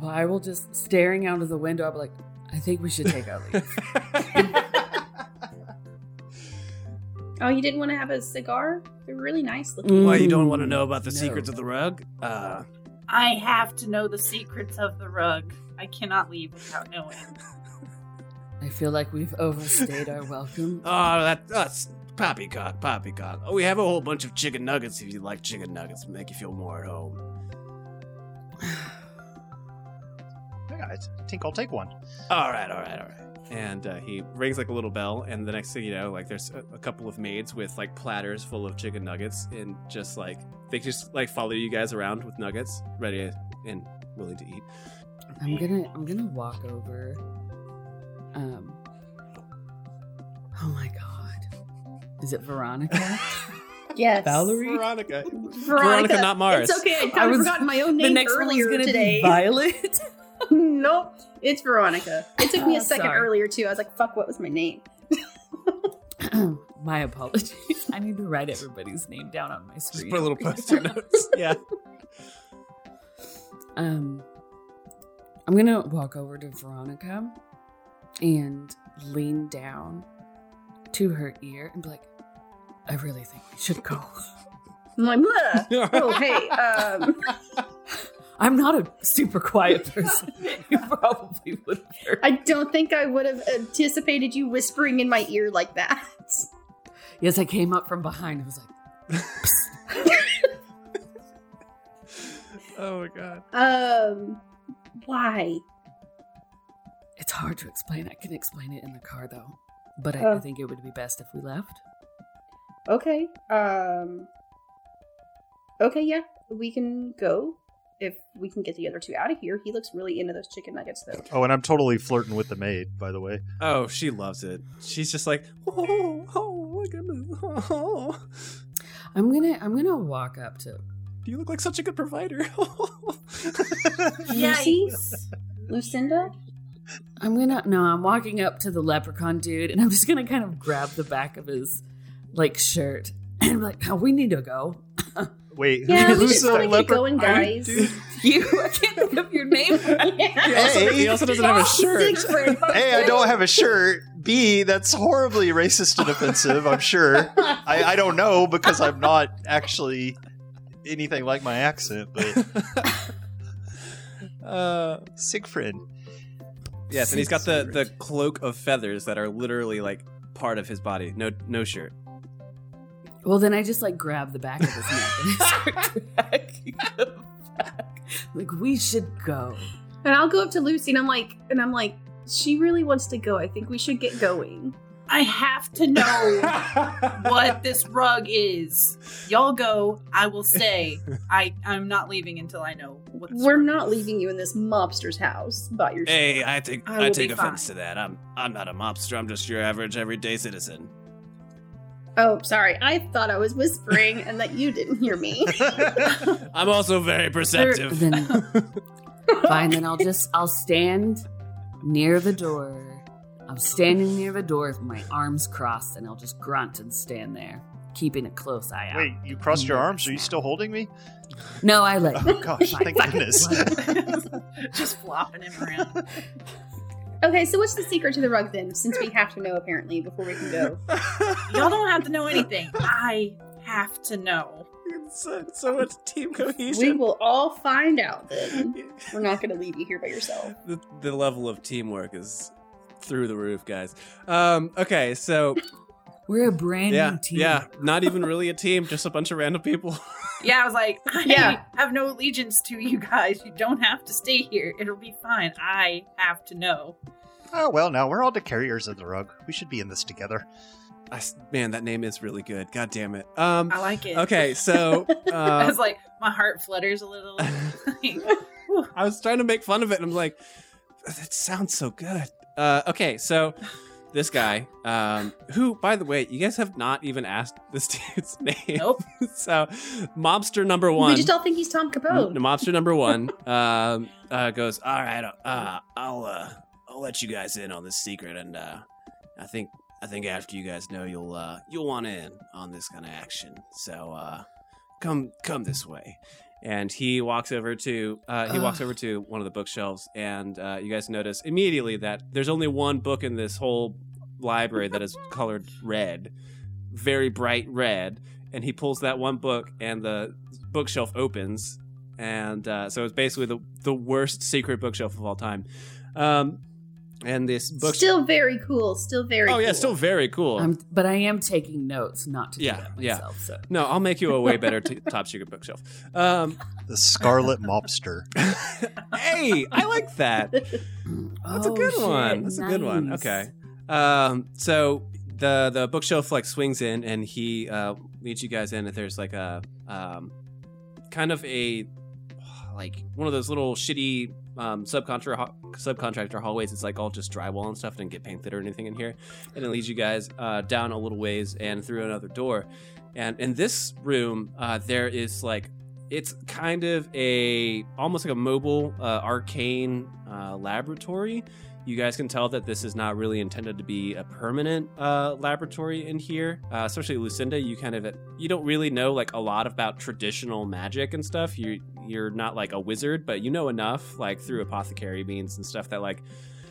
Well, I will just staring out of the window. I'll be like, I think we should take our leave. Oh, you didn't want to have a cigar? They're really nice looking. Why you don't want to know about the No. secrets of the rug? Uh, I have to know the secrets of the rug. I cannot leave without knowing. I feel like we've overstayed our welcome. oh, that, that's poppycock, poppycock. Oh, we have a whole bunch of chicken nuggets if you like chicken nuggets, make you feel more at home. Yeah, I think I'll take one. All right, all right, all right. And uh, he rings like a little bell, and the next thing you know, like there's a, a couple of maids with like platters full of chicken nuggets, and just like they just like follow you guys around with nuggets, ready and willing to eat. I'm gonna I'm gonna walk over. Um. Oh my god. Is it Veronica? Yes. Valerie? Veronica, Veronica. Veronica, not Mars. It's okay. I I was- forgotten my own the name next one was earlier gonna today. be Violet. nope. It's Veronica. It took me a Oh, second sorry. earlier too. I was like, fuck, what was my name? my apologies. I need to write everybody's name down on my Just screen. put a little post-it notes. Yeah. Um, I'm gonna walk over to Veronica and lean down to her ear and be like, "I really think we should go." I'm like, Bleh. oh hey, um, I'm not a super quiet person. you probably would have heard. I don't think I would have anticipated you whispering in my ear like that. Yes, I came up from behind. I was like, Oh my god. Um, why? it's hard to explain. I can explain it in the car though. But I, I Oh. think it would be best if we left. Okay. Um. Okay, yeah, we can go if we can get the other two out of here. He looks really into those chicken nuggets, though. Oh, and I'm totally flirting with the maid, by the way. Oh, she loves it. She's just like, oh, oh my goodness. Oh, I'm gonna I'm gonna walk up to Do you look like such a good provider. Lucy? Yikes. Lucinda. I'm gonna no, I'm walking up to the leprechaun dude and I'm just gonna kind of grab the back of his like shirt and I'm like, oh, we need to go. Wait, Yeah, we who's should the probably get leper? going, guys. You I can't think of your name. he, also, Hey. he also doesn't have a shirt. Siegfried, A, I don't have a shirt. B, that's horribly racist and offensive. I'm sure. I, I don't know because I'm not actually anything like my accent, but Uh, Siegfried. yes, and he's got the, the cloak of feathers that are literally like part of his body. No, no shirt. Well, then I just like grab the back of his neck and I start dragging him back. Like we should go. And I'll go up to Lucy and I'm like, and I'm like, she really wants to go. I think we should get going. I have to know what this rug is. Y'all go. I will stay. I I'm not leaving until I know what. This We're rug not is. leaving you in this mobster's house by yourself. Hey, I take I I, take offense fine. to that. I'm I'm not a mobster. I'm just your average everyday citizen. Oh, sorry. I thought I was whispering and that you didn't hear me. I'm also very perceptive. Then fine, then I'll just I'll stand near the door. I'm standing near the door with my arms crossed and I'll just grunt and stand there, keeping a close eye out. Wait, you crossed your arms? Are you still holding me? No, I let Oh gosh, Fine, thank fuck it, goodness. Just flopping him around. Okay, so what's the secret to the rug then? Since we have to know apparently before we can go. Y'all don't have to know anything. I have to know. so, so much team cohesion. We will all find out then. We're not going to leave you here by yourself. the, the level of teamwork is through the roof, guys. Um, okay, so We're a brand yeah, new team. yeah, not even really a team, just a bunch of random people. Yeah, I was like, I Yeah. have no allegiance to you guys. You don't have to stay here. It'll be fine. I have to know. Oh well, now we're all the carriers of the rug. We should be in this together. I s man, that name is really good. God damn it. Um, I like it. okay, so I uh, was like, my heart flutters a little. I was trying to make fun of it, and I'm like, that sounds so good. Uh, okay, so this guy, um, who, by the way, you guys have not even asked this dude's name. Nope. so, mobster number one. We just all think he's Tom Capone. M- mobster number one um, uh, goes, all right, uh, I'll uh, I'll let you guys in on this secret, and uh, I think I think after you guys know, you'll uh, you'll want in on this kind of action. So uh, come come this way. And he walks over to uh, he walks over to one of the bookshelves, and uh, you guys notice immediately that there's only one book in this whole library that is colored red, very bright red. And he pulls that one book, and the bookshelf opens, and uh, so it's basically the the worst secret bookshelf of all time. Um, and this book, Still very cool. Still very oh yeah, cool. still very cool. I'm, but I am taking notes, not to Yeah, do that yeah. myself. So no, I'll make you a way better t- top secret bookshelf. Um, The Scarlet Mobster. hey, I like that. That's a Oh, good shit, one. That's a good one. Okay. Um, so the the bookshelf like swings in and he uh, leads you guys in. And there's like a um, kind of a like one of those little shitty um, subcontractor subcontractor hallways. It's like all just drywall and stuff. Didn't get painted or anything in here. And it leads you guys uh, down a little ways and through another door. And in this room, uh, there is like it's kind of a almost like a mobile uh, arcane uh, laboratory. You guys can tell that this is not really intended to be a permanent uh, laboratory in here. Uh, especially Lucinda, you kind of you don't really know like a lot about traditional magic and stuff. You you're not like a wizard, but you know enough like through apothecary means and stuff that like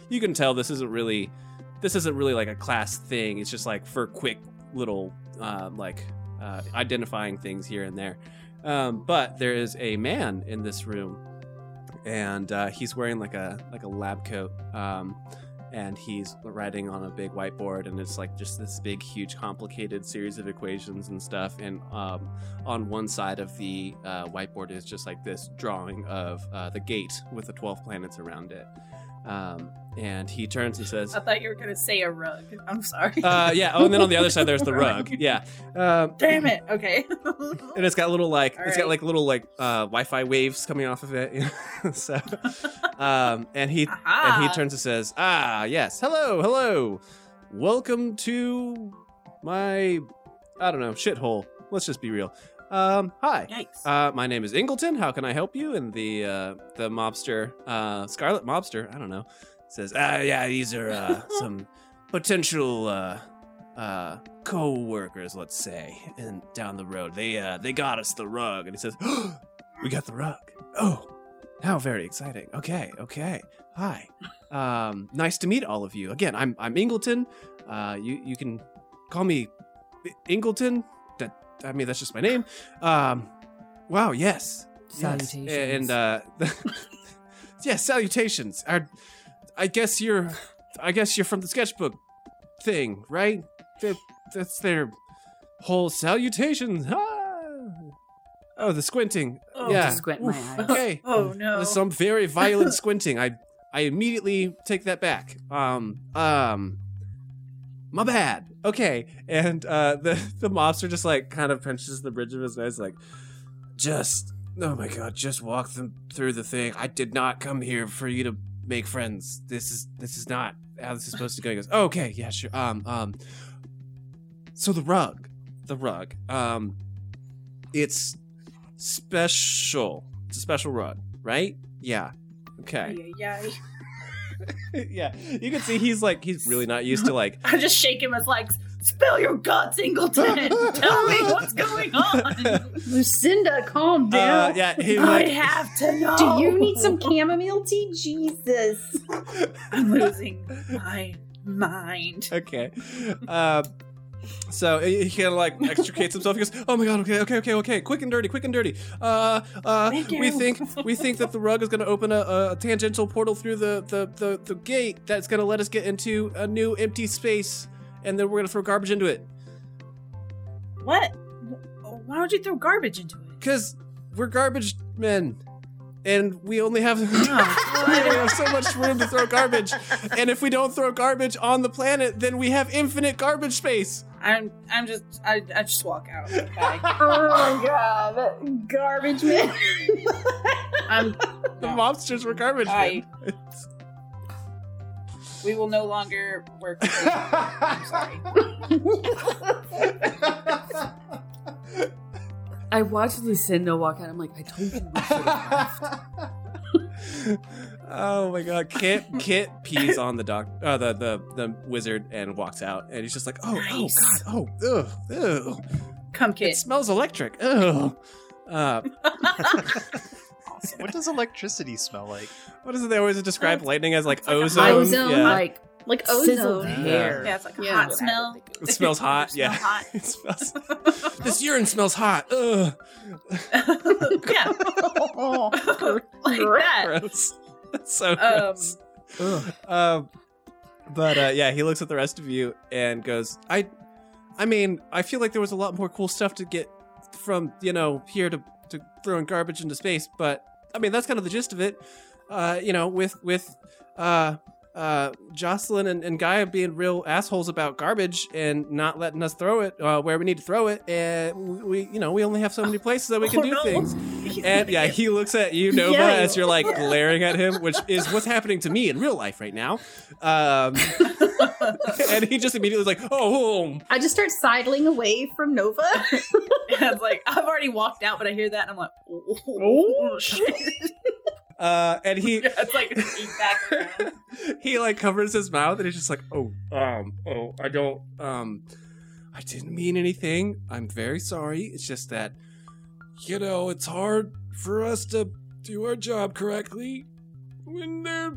you can tell this isn't really this isn't really like a class thing. It's just like for quick little uh, like uh, identifying things here and there. Um, but there is a man in this room, and uh, he's wearing like a like a lab coat. Um, and he's writing on a big whiteboard, and it's like just this big, huge, complicated series of equations and stuff. And um, on one side of the uh, whiteboard is just like this drawing of uh, the gate with the 12 planets around it. Um, and he turns and says, I thought you were gonna say a rug. I'm sorry. uh, yeah. Oh, and then on the other side, there's the rug. Yeah. Um, Damn it. Okay. and it's got little like All it's got like little like uh, Wi-Fi waves coming off of it. so, um, and he and he turns and says, "Ah, yes, hello, hello, welcome to my I don't know shithole. Let's just be real. Um, hi." Uh, my name is Ingleton. How can I help you? And the uh, the mobster, uh, Scarlet Mobster, I don't know, says, "Ah, yeah, these are uh, some potential uh, uh, co-workers, let's say, and down the road. They uh, they got us the rug." And he says, "We got the rug. Oh, how very exciting. Okay, okay. Hi. Um, nice to meet all of you. Again, I'm I'm Ingleton. Uh, you you can call me Ingleton. That I mean that's just my name. Um, wow. Yes. Yes. Salutations. And uh, yeah, salutations. Are, I guess you're, I guess you're from the sketchbook thing, right? That, that's their whole salutations. Ah! Oh, the squinting. Oh, yeah. squint my eyes. Okay. oh no. There's some very violent squinting. I I immediately take that back. Um um my bad. Okay. And uh the the mobster just like kind of pinches the bridge of his nose like just oh my god, just walk them through the thing. I did not come here for you to make friends. This is this is not how this is supposed to go. He goes, "Okay, yeah, sure." Um um so the rug, the rug. Um it's special. It's a special rug, right? Yeah. Okay. Yeah, yeah. yeah. You can see he's like he's really not used to like I just shake him as like, spill your guts, Ingleton. Tell me what's going on. Lucinda, calm uh, down. yeah, he I like have to know. Do you need some chamomile tea? Jesus. I'm losing my mind. okay. Um so he he kind of like extricates himself. He goes, "Oh my god! Okay, okay, okay, okay! Quick and dirty, quick and dirty. Uh, uh, we think we think that the rug is going to open a, a tangential portal through the, the the the gate that's going to let us get into a new empty space, and then we're going to throw garbage into it. What? Why would you throw garbage into it? Cause we're garbage men, and we only have we only have so much room to throw garbage. And if we don't throw garbage on the planet, then we have infinite garbage space. I'm I'm just I, I just walk out. Bye. Oh my god. Garbage man. I'm The no. monsters were garbage I- men. We will no longer work together. I'm sorry. I watched Lucinda walk out. I'm like, I told you we should have left. oh my god! Kit Kit pees on the doc, uh, the the the wizard, and walks out. And he's just like, oh, Nice. oh god, oh, ugh, ugh. Come Kit. It smells electric. Ugh. Uh, what does electricity smell like? what is it? They always describe lightning as like like ozone. ozone, Yeah. Like like ozone. hair. Yeah, it's like a Yeah. hot smell. It smells hot. Smell yeah. hot. it smells. this urine smells hot. Ugh. yeah. like that. Gross. That's so Um, gross. Um, but uh, yeah, he looks at the rest of you and goes, "I, I mean, I feel like there was a lot more cool stuff to get from you know here to to throwing garbage into space, but I mean that's kind of the gist of it. Uh, you know, with with uh." Uh, Jocelyn and, and Gaia being real assholes about garbage and not letting us throw it uh, where we need to throw it, and we, you know, we only have so many places that we can Oh, do no. things. He's And yeah, he looks at you, Nova, Yeah. as you're like glaring at him, which is what's happening to me in real life right now. Um, and he just immediately was like, "Oh, I just start sidling away from Nova. and I was like, I've already walked out, but I hear that and I'm like, oh, shit. Uh, and he Yeah, it's like feedback he like covers his mouth and he's just like, "Oh, um, oh, I don't, um, I didn't mean anything. I'm very sorry. It's just that, you know, it's hard for us to do our job correctly when they're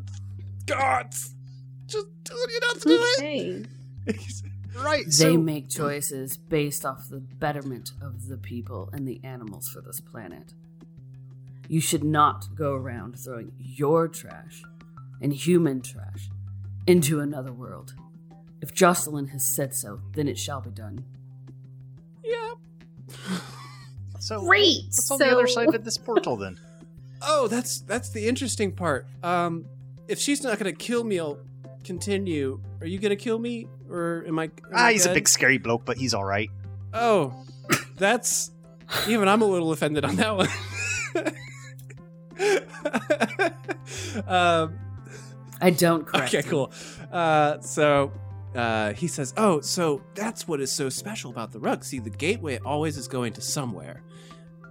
gods. Just telling you not to do it." okay. He's- Right. They So make choices based off the betterment of the people and the animals for this planet. You should not go around throwing your trash and human trash into another world. If Jocelyn has said so, then it shall be done. Yep. So Great. What's on so, the other side of this portal then? Oh, that's that's the interesting part. Um, if she's not gonna kill me, I'll continue. Are you gonna kill me, or am I? am Ah, I he's a big scary bloke, but he's all right. Oh, that's even I'm a little offended on that one. um, I don't correct. okay, cool. Uh, so uh, he says, "Oh, so that's what is so special about the rug. See, the gateway always is going to somewhere,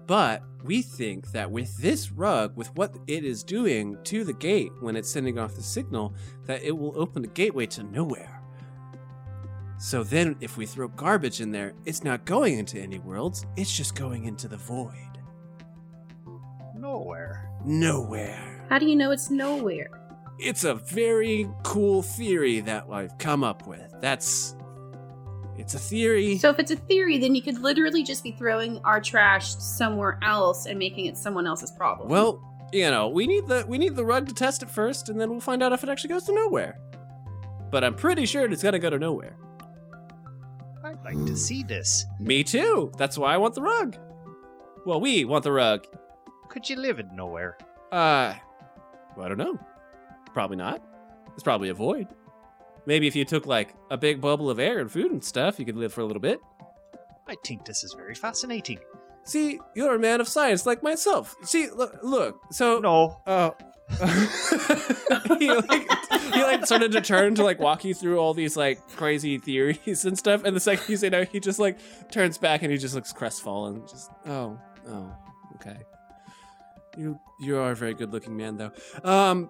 but we think that with this rug, with what it is doing to the gate when it's sending off the signal, that it will open the gateway to nowhere." So then, if we throw garbage in there, it's not going into any worlds, it's just going into the void. Nowhere. Nowhere. How do you know it's nowhere? It's a very cool theory that I've come up with. That's. It's a theory. So if it's a theory, then you could literally just be throwing our trash somewhere else and making it someone else's problem. well, you know, we need the we need the rug to test it first, and then we'll find out if it actually goes to nowhere. But I'm pretty sure it's gonna go to nowhere. I'd like to see this. Me too. That's why I want the rug. Well, we want the rug. Could you live in nowhere? Uh, well, I don't know. Probably not. It's probably a void. Maybe if you took like a big bubble of air and food and stuff, you could live for a little bit. I think this is very fascinating. See, you're a man of science like myself. See, look, look. So, No, oh, he like he like started to turn to like walk you through all these like crazy theories and stuff. And the second you say no, he just like turns back and he just looks crestfallen. Just oh, oh, okay. You you are a very good looking man though. Um,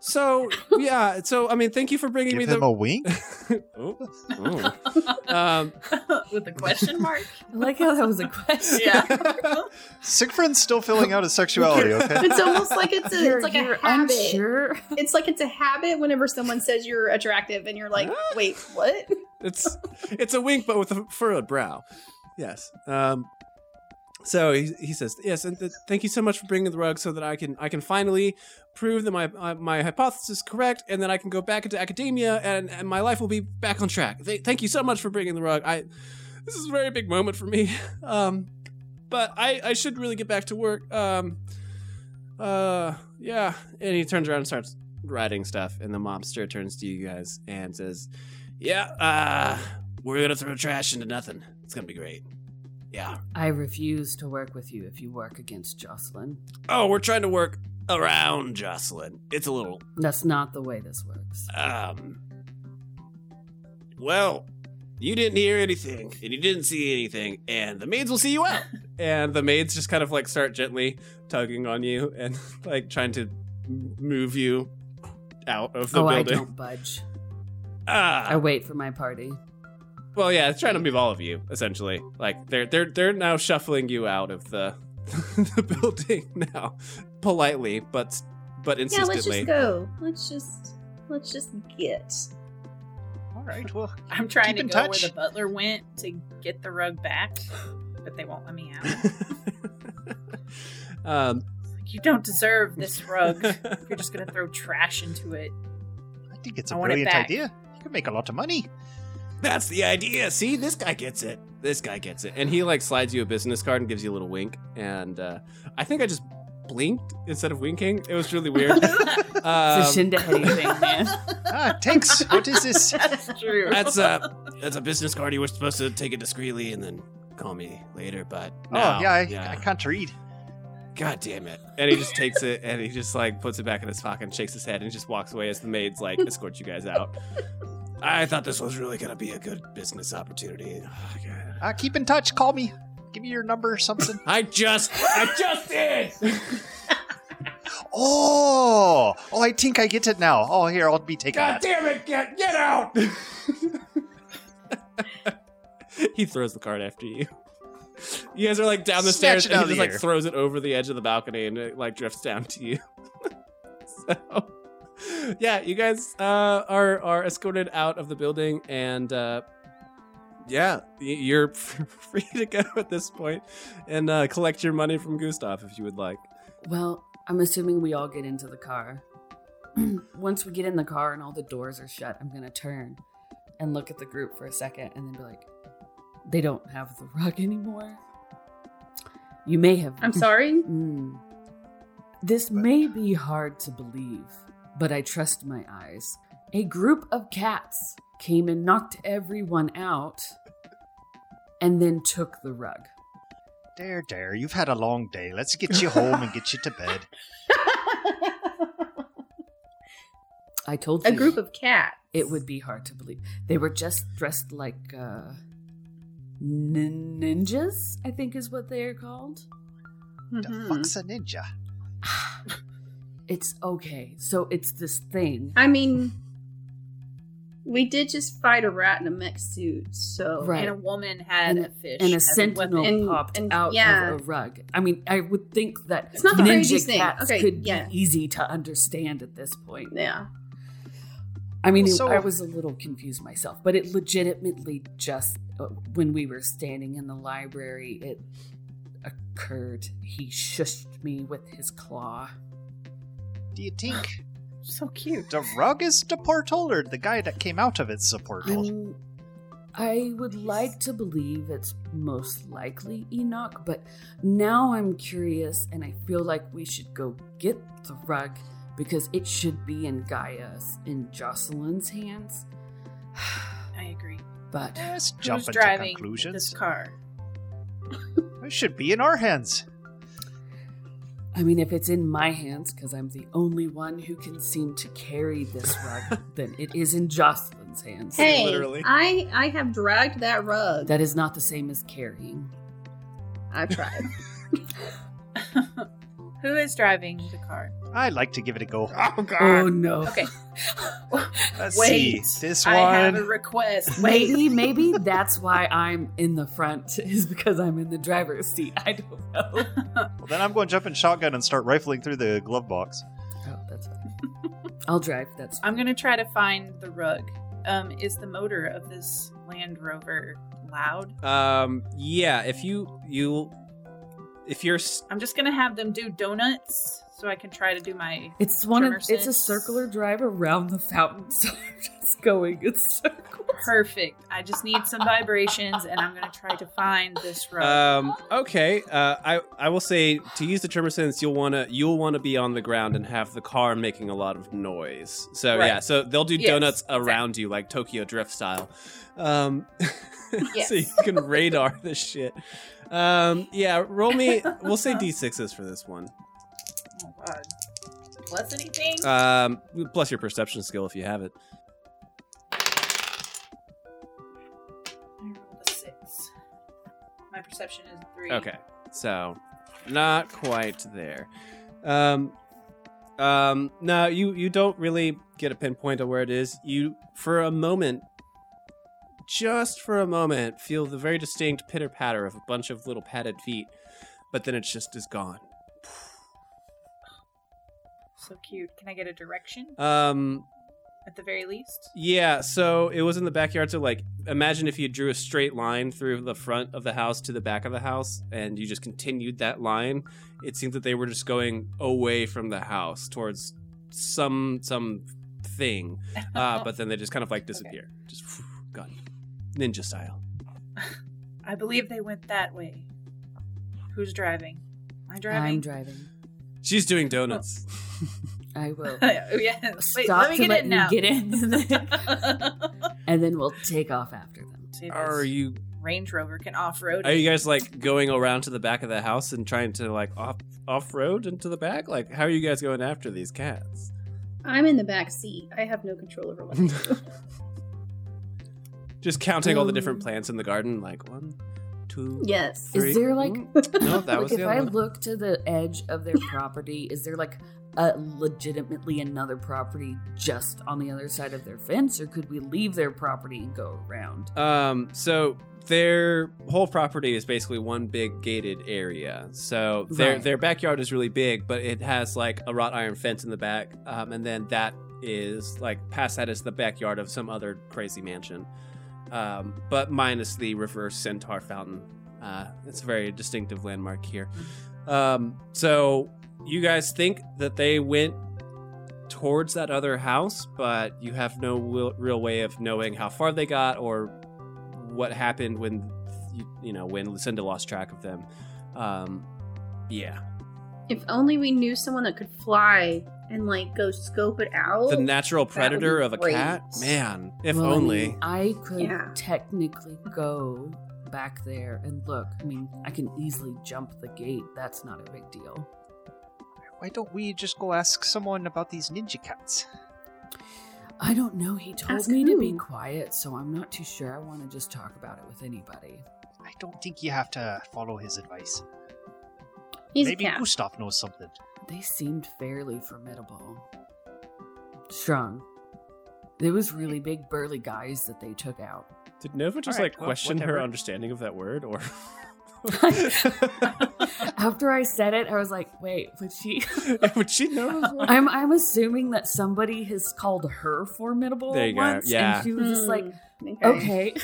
so yeah, so I mean, thank you for bringing give me him the. a wink. oh, oh. Um, With a question mark? I like how that was a question. Yeah. Siegfried's still filling out his sexuality. Okay. it's almost like it's a You're, it's like you're a habit. unsure. It's like it's a habit whenever someone says you're attractive and you're like, wait, what? it's it's a wink, but with a furrowed brow. Yes. Um. So he, he says yes, and th- thank you so much for bringing the rug, so that I can I can finally prove that my uh, my hypothesis is correct, and then I can go back into academia, and, and my life will be back on track. Th- thank you so much for bringing the rug. I this is a very big moment for me. Um, but I I should really get back to work. Um. Uh. Yeah. And he turns around and starts writing stuff, and the mobster turns to you guys and says, "Yeah. Uh." We're gonna throw trash into nothing. It's gonna be great. Yeah. I refuse to work with you if you work against Jocelyn. Oh, we're trying to work around Jocelyn. It's a little That's not the way this works. um Well, you didn't hear anything and you didn't see anything, and the maids will see you out. and the maids just kind of like start gently tugging on you and like trying to move you out of the building. oh, I don't budge. Ah, I wait for my party. Well, yeah, it's trying to move all of you essentially. Like they're they're they're now shuffling you out of the the building now, politely, but but insistently. Yeah, let's just go. Let's just let's just get. All right. Well, I'm trying Keep to in go touch. where the butler went to get the rug back, but they won't let me out. um, You don't deserve this rug. You're just gonna throw trash into it. I think it's a I want it brilliant idea. You can make a lot of money. That's the idea. See, this guy gets it. This guy gets it, and he like slides you a business card and gives you a little wink. And uh, I think I just blinked instead of winking. It was really weird. It's Um, a Shindahedi thing, man. Ah, thanks. what is this? That's true. that's a that's a business card. You were supposed to take it discreetly and then call me later, but Oh, yeah, I, I can't read. God damn it. And he just takes it and he just like puts it back in his pocket and shakes his head and just walks away as the maids like escort you guys out. I thought this was really gonna be a good business opportunity. Oh, Uh, keep in touch. Call me. Give me your number or something. I just I just did oh, oh, I think I get it now. Oh, here, I'll be taking God that. damn it, get get out He throws the card after you. You guys are like down the Snatch stairs and he just like air. throws it over the edge of the balcony and it like drifts down to you. so yeah, you guys uh, are are escorted out of the building, and uh, yeah, you're free to go at this point and uh, collect your money from Gustav if you would like. Well, I'm assuming we all get into the car. once we get in the car and all the doors are shut, I'm gonna turn and look at the group for a second and then be like, they don't have the rug anymore. You may have. I'm sorry. Mm. This may be hard to believe, but I trust my eyes. A group of cats came and knocked everyone out and then took the rug. Dare, dare, you've had a long day. Let's get you home and get you to bed. I told you. a group of cats. it would be hard to believe. They were just dressed like uh, nin- ninjas, I think is what they are called. The Mhm. fuck's a ninja? It's okay. So it's this thing. I mean, we did just fight a rat in a mech suit, so Right. And a woman had And- a fish. and a sentinel. And- popped and- out yeah. of a rug. I mean, I would think that It's not the ninja craziest thing. cats Okay, could yeah. be easy to understand at this point. yeah. I mean, Well, it- so- I was a little confused myself, but it legitimately just uh, when we were standing in the library, it occurred. He shushed me with his claw. Do you think So cute. the rug is the portal or the guy that came out of it's a portal? I'm, I would like to believe it's most likely Enoch, but now I'm curious and I feel like we should go get the rug because it should be in Gaia's, in Jocelyn's hands. I agree. But Let's jump Who's into driving conclusions. this car? It should be in our hands. I mean, if it's in my hands, because I'm the only one who can seem to carry this rug, then it is in Jocelyn's hands. Hey, literally. I I have dragged that rug. That is not the same as carrying. I've tried. Who is driving the car? I like to give it a go. Oh God. Oh no. Okay. Let's Wait. see. This one. I have a one. request. Wait. Maybe, maybe that's why I'm in the front is because I'm in the driver's seat. I don't know. Well, then I'm going to jump in shotgun and start rifling through the glove box. Oh, that's fine. I'll drive. That's I'm gonna try to find the rug. Um, is the motor of this Land Rover loud? Um, yeah. If you you if you're s- I'm just gonna have them do donuts so I can try to do my. It's one of tremor it's a circular drive around the fountain, so I'm just going in circles. Perfect. I just need some vibrations, and I'm gonna try to find this rug. um okay, uh I I will say to use the tremor sense you'll want to you'll want to be on the ground and have the car making a lot of noise. So Right. yeah, so they'll do Yes, donuts around you like Tokyo Drift style. Um Yes. so you can radar this shit. Um yeah, roll me we'll say d6s for this one. Oh God. Plus anything? Um plus your perception skill if you have it. I rolled a six. My perception is three. Okay. So, not quite there. Um, um, no, you you don't really get a pinpoint of where it is. You, for a moment, just for a moment, feel the very distinct pitter patter of a bunch of little padded feet, but then it just is gone. So cute. Can I get a direction Um, at the very least? Yeah, so it was in the backyard. So, like, imagine if you drew a straight line through the front of the house to the back of the house, and you just continued that line. It seemed that they were just going away from the house towards some some thing, uh, but then they just kind of like disappear, just gone, ninja style. I believe they went that way. Who's driving? Am I driving? I'm driving. She's doing donuts. I will oh yeah. Wait, stop let me to get let in you now. get in, and then, and then we'll take off after them. Are you Range Rover can off road. are you guys like going around to the back of the house and trying to like off off road into the back? Like, how are you guys going after these cats? I'm in the back seat. I have no control over what I do. Just counting all the Um, different plants in the garden, like one, two, yes. three. Is there like Mm, no? That like was if the I one. look to the edge of their property, is there like a legitimately another property just on the other side of their fence, or could we leave their property and go around? Um, so their whole property is basically one big gated area. So their Right. their backyard is really big, but it has like a wrought iron fence in the back, um, and then that is like past that is the backyard of some other crazy mansion, um, but minus the reverse centaur fountain. Uh, it's a very distinctive landmark here. Um, so you guys think that they went towards that other house, but you have no will, real way of knowing how far they got or what happened when you, you know when Lucinda lost track of them. Um, yeah, If only we knew someone that could fly and like go scope it out. the natural predator of a great. cat. Man, if Well, only. I could Yeah. technically go back there and look. I mean, I can easily jump the gate. That's not a big deal. Why don't we just go ask someone about these ninja cats? I don't know. He told Ask me to be quiet, so I'm not too sure I want to just talk about it with anybody. I don't think you have to follow his advice. He's Maybe a cat. Gustav knows something. They seemed fairly formidable. Strong. It was really big, burly guys that they took out. Did Nova just Alright, like well, question her understanding of that word, or After I said it, I was like, "Wait, would she?" would she know? I'm I'm assuming that somebody has called her formidable There you go, once, yeah. and she was just like, Hmm, "Okay."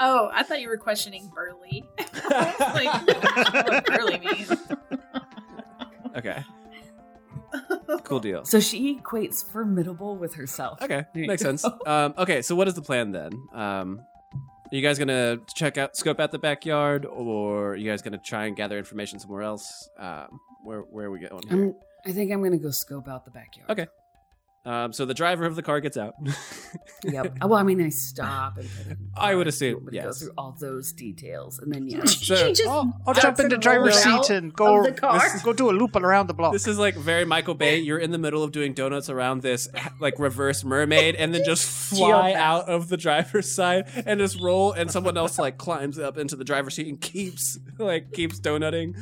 Oh, I thought you were questioning Burley. I was like, I don't know what Burley means. Okay, cool deal. So she equates formidable with herself. Okay, There you makes go. sense. Um, okay, so what is the plan then? Um, are you guys gonna check out, scope out the backyard, or are you guys gonna try and gather information somewhere else? Um, where where are we going here? I'm, I think I'm gonna go scope out the backyard. Okay. Um, so the driver of the car gets out. Yep. Well, I mean, they stop and. put I would park. assume, You want me to yes. Go through all those details, and then yeah. So- she just I'll, I'll jump in the driver's seat and go of the car. this- go do a loop around the block. This is like very Michael Bay. You're in the middle of doing donuts around this like reverse mermaid, and then just fly Geopath. out of the driver's side and just roll, and someone else like climbs up into the driver's seat and keeps like keeps donutting.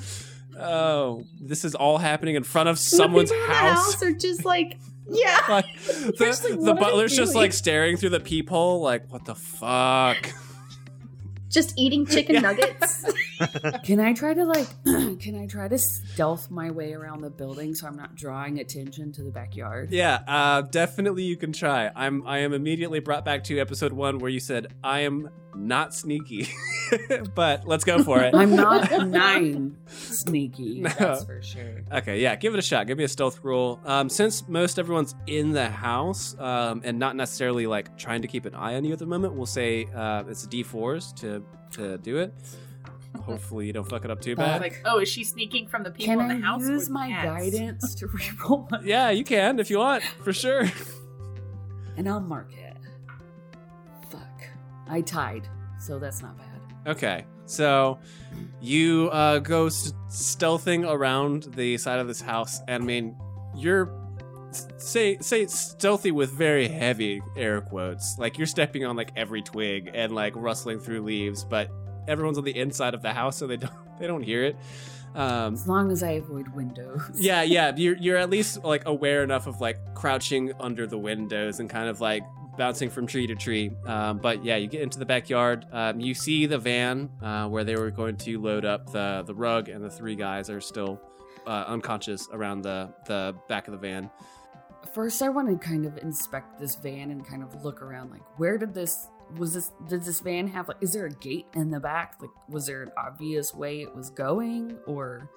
Oh, this is all happening in front of someone's the people the house. house are just like, yeah. Like, the, like, the what are they butler's just like staring through the peephole, like, what the fuck? Just eating chicken Yeah. nuggets. Can I try to like? can I try to stealth my way around the building so I'm not drawing attention to the backyard? Yeah, uh, definitely you can try. I'm I am immediately brought back to episode one where you said I am not sneaky, but let's go for it. I'm not nine sneaky. No. That's for sure. Okay, yeah, give it a shot. Give me a stealth roll. Um, since most everyone's in the house um, and not necessarily like trying to keep an eye on you at the moment, we'll say uh, it's D4s to to do it. Hopefully you don't fuck it up too bad. Like, oh, is she sneaking from the people Can in the I house? or use my cats? guidance to reroll yeah, you can if you want, for sure. and I'll mark it. I tied, so that's not bad. Okay, so you uh, go s- stealthing around the side of this house, and I mean, you're say say stealthy with very heavy air quotes. Like you're stepping on like every twig and like rustling through leaves, but everyone's on the inside of the house, so they don't they don't hear it. Um, As long as I avoid windows. yeah, yeah, you're you're at least like aware enough of like crouching under the windows and kind of like bouncing from tree to tree. Um, but yeah, you get into the backyard. Um, you see the van uh, where they were going to load up the the rug, and the three guys are still uh, unconscious around the the back of the van. First, I want to kind of inspect this van and kind of look around. Like, where did this was this? Did this van have like? Is there a gate in the back? Like, was there an obvious way it was going, or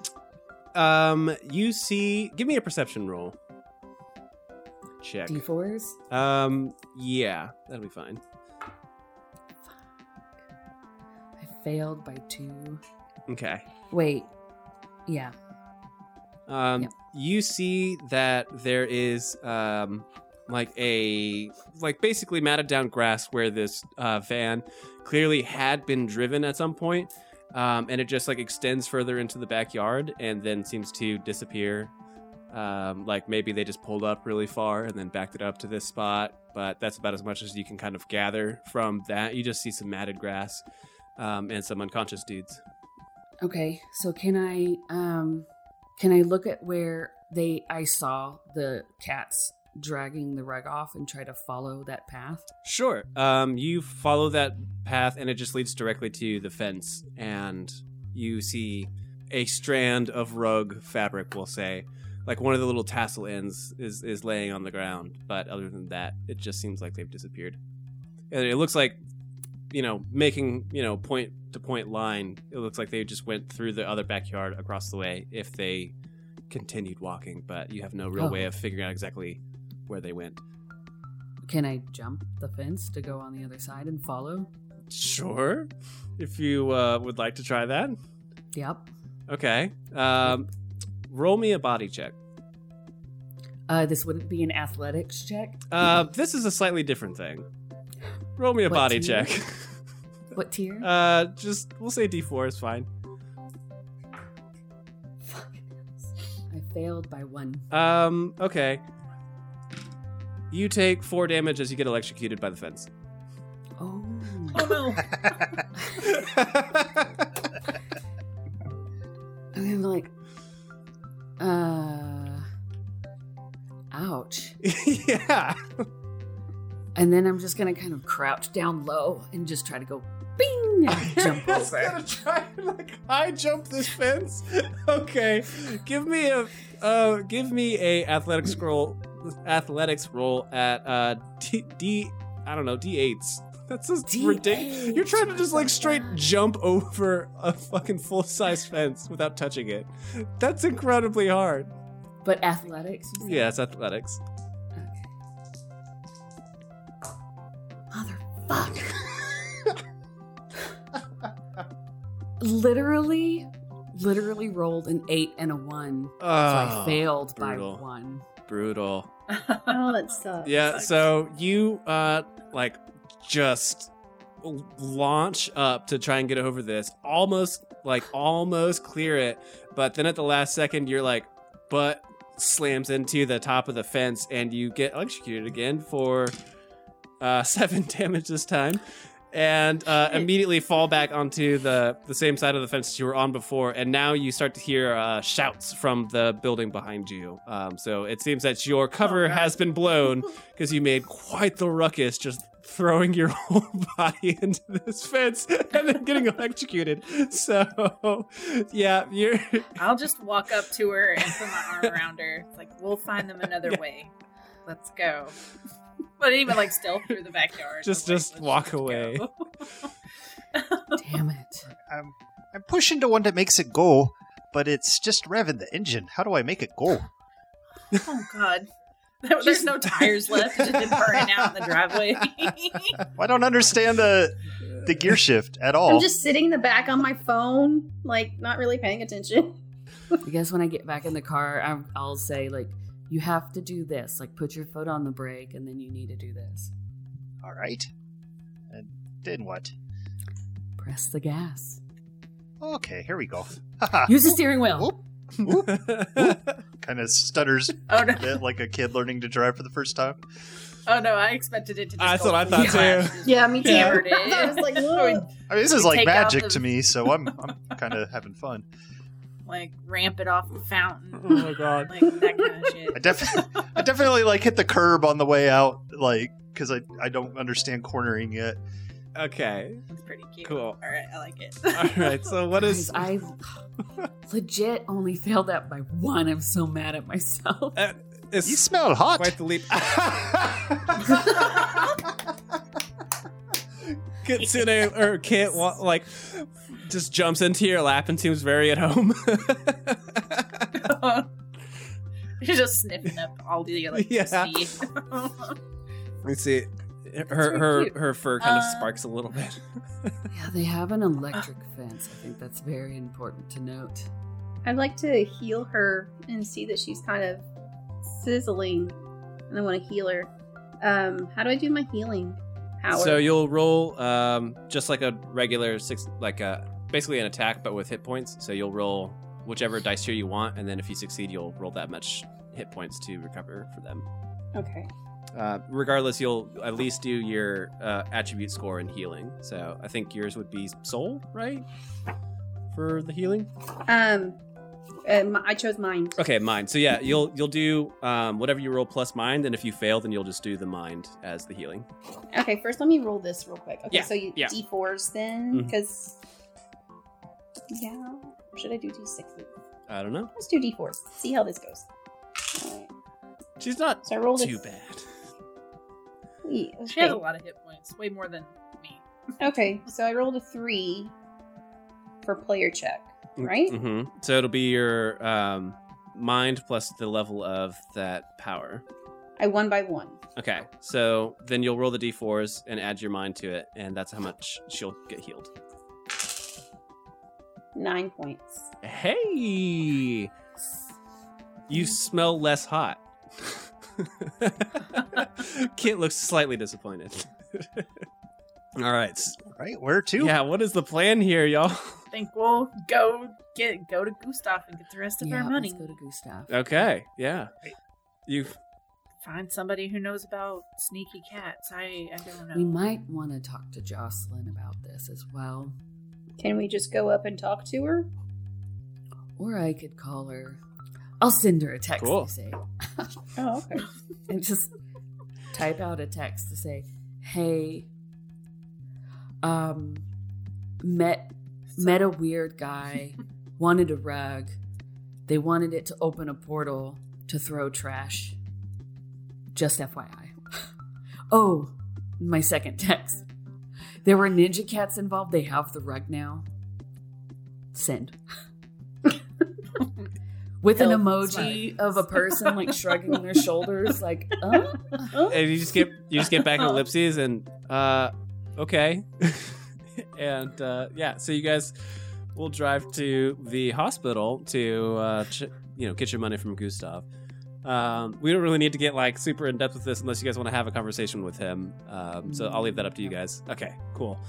Um, you see, give me a perception roll. Check. D fours? Um, yeah, that'll be fine. I failed by two. Okay. Wait, yeah. Um, you see that there is um, like a like basically matted down grass where this uh, van clearly had been driven at some point, um, and it just like extends further into the backyard and then seems to disappear. Um, like maybe they just pulled up really far and then backed it up to this spot, but that's about as much as you can kind of gather from that. You just see some matted grass um, and some unconscious dudes. Okay, so can I um can I look at where they I saw the cats dragging the rug off and try to follow that path? Sure. Um, you follow that path, and it just leads directly to the fence, and you see a strand of rug fabric. We'll say, like one of the little tassel ends is is laying on the ground, but other than that, it just seems like they've disappeared. And it looks like, you know, making you know point to point line. It looks like they just went through the other backyard across the way if they continued walking, but you have no real Oh. way of figuring out exactly where they went. Can I jump the fence to go on the other side and follow? Sure, if you uh, would like to try that. Yep. Okay. Um, roll me a body check. Uh, this wouldn't be an athletics check. Uh, this is a slightly different thing. Roll me a What body tier? check. What tier? Uh, just we'll say D4 is fine. Fuck. I failed by one. Um, okay. You take four damage as you get electrocuted by the fence. Oh. Oh no. I'm like, uh, ouch. yeah. And then I'm just gonna kind of crouch down low and just try to go bing and jump Just over. gonna try and like high jump this fence. Okay, give me a uh, give me a athletics scroll, athletics roll at uh D, D I don't know D eights. That's just ridiculous. You're trying to just like straight jump over a fucking full size fence without touching it. That's incredibly hard. But athletics? Yeah, it's athletics. Motherfucker. literally, literally rolled an eight and a one. So I Oh, failed brutal. by one. Brutal. Oh, that sucks. Yeah, so you uh like just launch up to try and get over this, almost like almost clear it, but then at the last second you're like butt slams into the top of the fence and you get electrocuted again for uh 7 damage this time. And uh, immediately fall back onto the, the same side of the fence that you were on before, and now you start to hear uh, shouts from the building behind you. Um, so it seems that your cover Oh, has been blown because you made quite the ruckus just throwing your whole body into this fence and then getting electrocuted. So, yeah, you're. I'll just walk up to her and put my arm around her. It's like we'll find them another Yeah. way. Let's go. But even like stealth through the backyard. Just- I'm like, just walk just away. Damn it. I'm, I'm pushing to one that makes it go, but it's just revving the engine. How do I make it go? oh God. There's no tires left. It's just been burning out in the driveway. I don't understand the the gear shift at all. I'm just sitting in the back on my phone, like not really paying attention. I guess when I get back in the car, I'm, I'll say, like, you have to do this. Like, put your foot on the brake, and then you need to do this. all right. And then what? Press the gas. Okay, here we go. Use the steering wheel. kind of stutters oh a bit like a kid learning to drive for the first time. Oh no! I expected it to. Just That's go what I thought, too. Yeah, me too. hammered it. I was like, I mean, "Whoa." I mean, this is like magic the- to me, so I'm I'm kind of having fun. Like ramp it off the fountain. oh my god. Like that kind of shit. I definitely I definitely like hit the curb on the way out, like because I I don't understand cornering yet. Okay. It's pretty cute. Cool. All right, I like it. All right. So what is? Guys. I legit only failed that by one. I'm so mad at myself. Uh, it's You smell hot. quite the leap. Kitsune or Kit wa- like just jumps into your lap and seems very at home. She's just sniffing up all the electricity. Let me see. Her her cute. her fur kind of Uh, sparks a little bit. Yeah, they have an electric fence. I think that's very important to note. I'd like to heal her and see that she's kind of sizzling, and I want to heal her. Um, how do I do my healing power? So you'll roll um, just like a regular six, like a basically an attack, but with hit points. So you'll roll whichever dice tier you want, and then if you succeed, you'll roll that much hit points to recover for them. okay. Uh, regardless, you'll at least do your uh, attribute score in healing. So I think yours would be soul, right? For the healing. Um, um, I chose mine. Okay, mind. So yeah, you'll you'll do um, whatever you roll plus mind, and if you fail, then you'll just do the mind as the healing. Okay, first let me roll this real quick. Okay, Yeah, so you yeah. d4s then, because yeah, should I do d6s? I don't know. Let's do d4s. See how this goes. Alright. She's not So I rolled too a bad. three. She has a lot of hit points, way more than me. okay, so I rolled a three for player check, right? Mm-hmm. So it'll be your um, mind plus the level of that power. I won by one. Okay, so then you'll roll the d4s and add your mind to it, and that's how much she'll get healed. Nine points. Hey, you smell less hot. Kit looks slightly disappointed. All right, Right? Where to? yeah. What is the plan here, y'all? I think we'll go get go to Gustav and get the rest of yeah, our money. let's go to Gustav. Okay, yeah. You Find somebody who knows about sneaky cats. I I don't know. We might want to talk to Jocelyn about this as well. Can we just go up and talk to her? Or I could call her. I'll send her a text Cool. to say, Oh, okay. and just type out a text to say, "Hey, um, met met a weird guy, wanted a rug. They wanted it to open a portal to throw trash. Just FYI. Oh, my second text. There were ninja cats involved. They have the rug now. Send. With an Help, emoji of a person like shrugging their shoulders, like, uh, uh. and you just get you just get back in ellipses and uh okay and uh yeah so you guys will drive to the hospital to uh ch- you know get your money from gustav um we don't really need to get like super in depth with this unless you guys want to have a conversation with him. Um so i'll leave that up to you guys. Okay cool.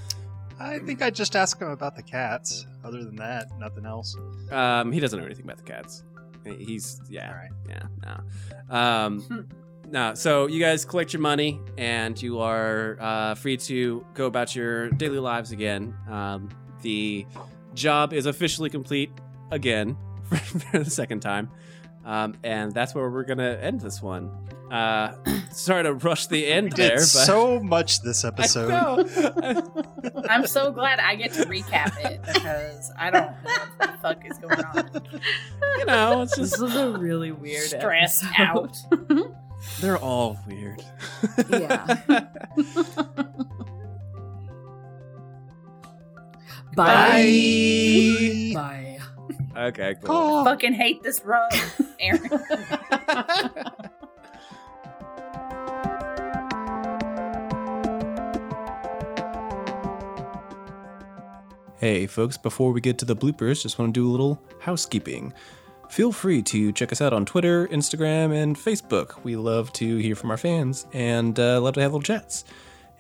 I think I'd just ask him about the cats. Other than that, nothing else. um he doesn't know anything about the cats. He's yeah All right. yeah no um no so you guys collect your money and you are uh, free to go about your daily lives again. Um, the job is officially complete again for the second time um, and that's where we're gonna end this one uh, sorry to rush the end We did there but so much this I episode. know. I'm so glad I get to recap it because I don't know what the fuck is going on. you know it's This just a really weird Stressed episode. out. they're all weird Yeah. Bye. Bye. Okay cool Fucking hate this rug, Aaron. Hey, folks, before we get to the bloopers, just want to do a little housekeeping. Feel free to check us out on Twitter, Instagram, and Facebook. We love to hear from our fans and uh, love to have little chats.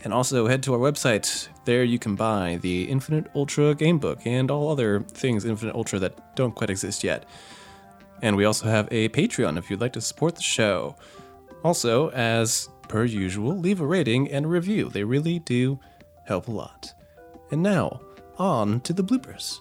And also head to our website. There you can buy the Infinite Ultra Gamebook and all other things Infinite Ultra that don't quite exist yet. And we also have a Patreon if you'd like to support the show. Also, as per usual, leave a rating and a review. They really do help a lot. And now, on to the bloopers.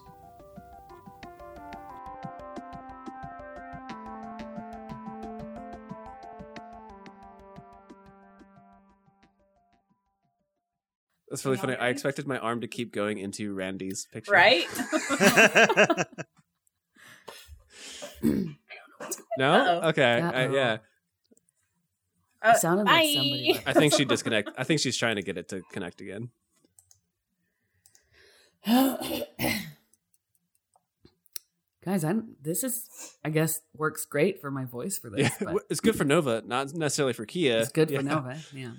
That's really funny. I expected my arm to keep going into Randy's picture. right? No? Uh-oh. Okay. I, Uh-oh. yeah. Uh, It sounded like bye. somebody was- I think she disconnect. I think she's trying to get it to connect again. Guys, I'm this is I guess works great for my voice for this, Yeah, but it's good for Nova, not necessarily for Kia. it's good Yeah. for Nova. Yeah.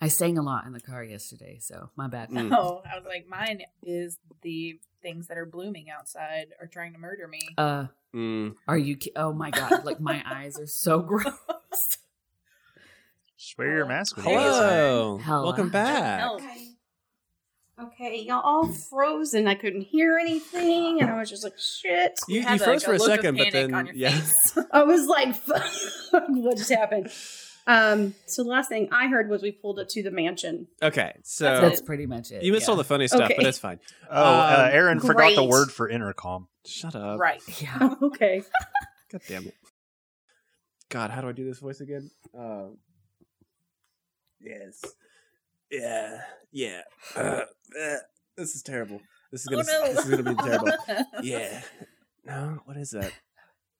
I sang a lot in the car yesterday, so my bad. Mm. Oh, I was like, mine is the things that are blooming outside are trying to murder me. Uh, Mm. are you? ki- Oh my god! Like my eyes are so gross. Just wear your mask when Hey, you outside. Hello. Hello. Welcome back. Help. Okay. Okay, y'all all frozen. I couldn't hear anything, and I was just like, "Shit!" You, you Have, froze like, for a look of second, but then on your yeah. I was like, "What just happened?" Um. So the last thing I heard was we pulled it to the mansion. Okay, so That's That's pretty much it. you missed yeah. all the funny stuff, Okay. but it's fine. Oh, uh, Um, Aaron forgot the word for intercom. Shut up. right. Yeah. okay. God damn it. God, how do I do this voice again? Um, yes. Yeah. Yeah. Uh, uh, this is terrible. This is Oh, gonna. no. This is gonna be terrible. yeah. No. What is that?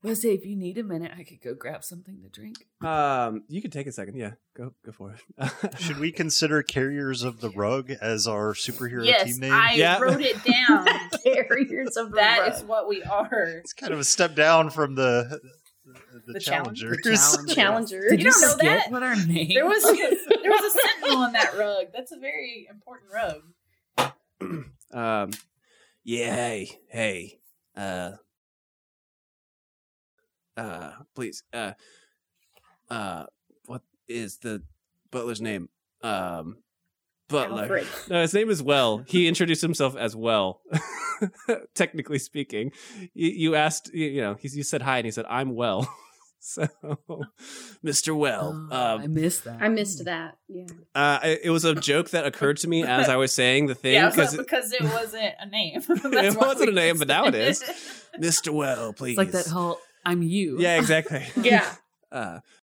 Let's say if you need a minute, I could go grab something to drink. Um, you can take a second. Yeah. Go. Go for it. Should we consider Carriers of the Rug as our superhero yes, team name? I Yeah. wrote it down. Carriers of the that rug. is what we are. It's kind of a step down from the the, The challengers. Challenger. Challenger. Did You you, don't know that? what our name? There was there was a sentinel on that rug. That's a very important rug. Um, yeah, hey, hey, uh, uh, please, uh, uh, what is the butler's name? Um, Butler. Alfred. No, his name is Well. He introduced himself as Well. Technically speaking, you, you asked, you, you know, he, you said hi, and he said, "I'm well." so, Mister Well, Oh, um, I missed that. I missed that. Yeah. uh, I- it was a joke that occurred to me as I was saying the thing yeah, because but because it wasn't a name. It wasn't a name, but now it is. Mr. Well, please. It's like that whole "I'm you." Yeah, exactly. Yeah. Uh,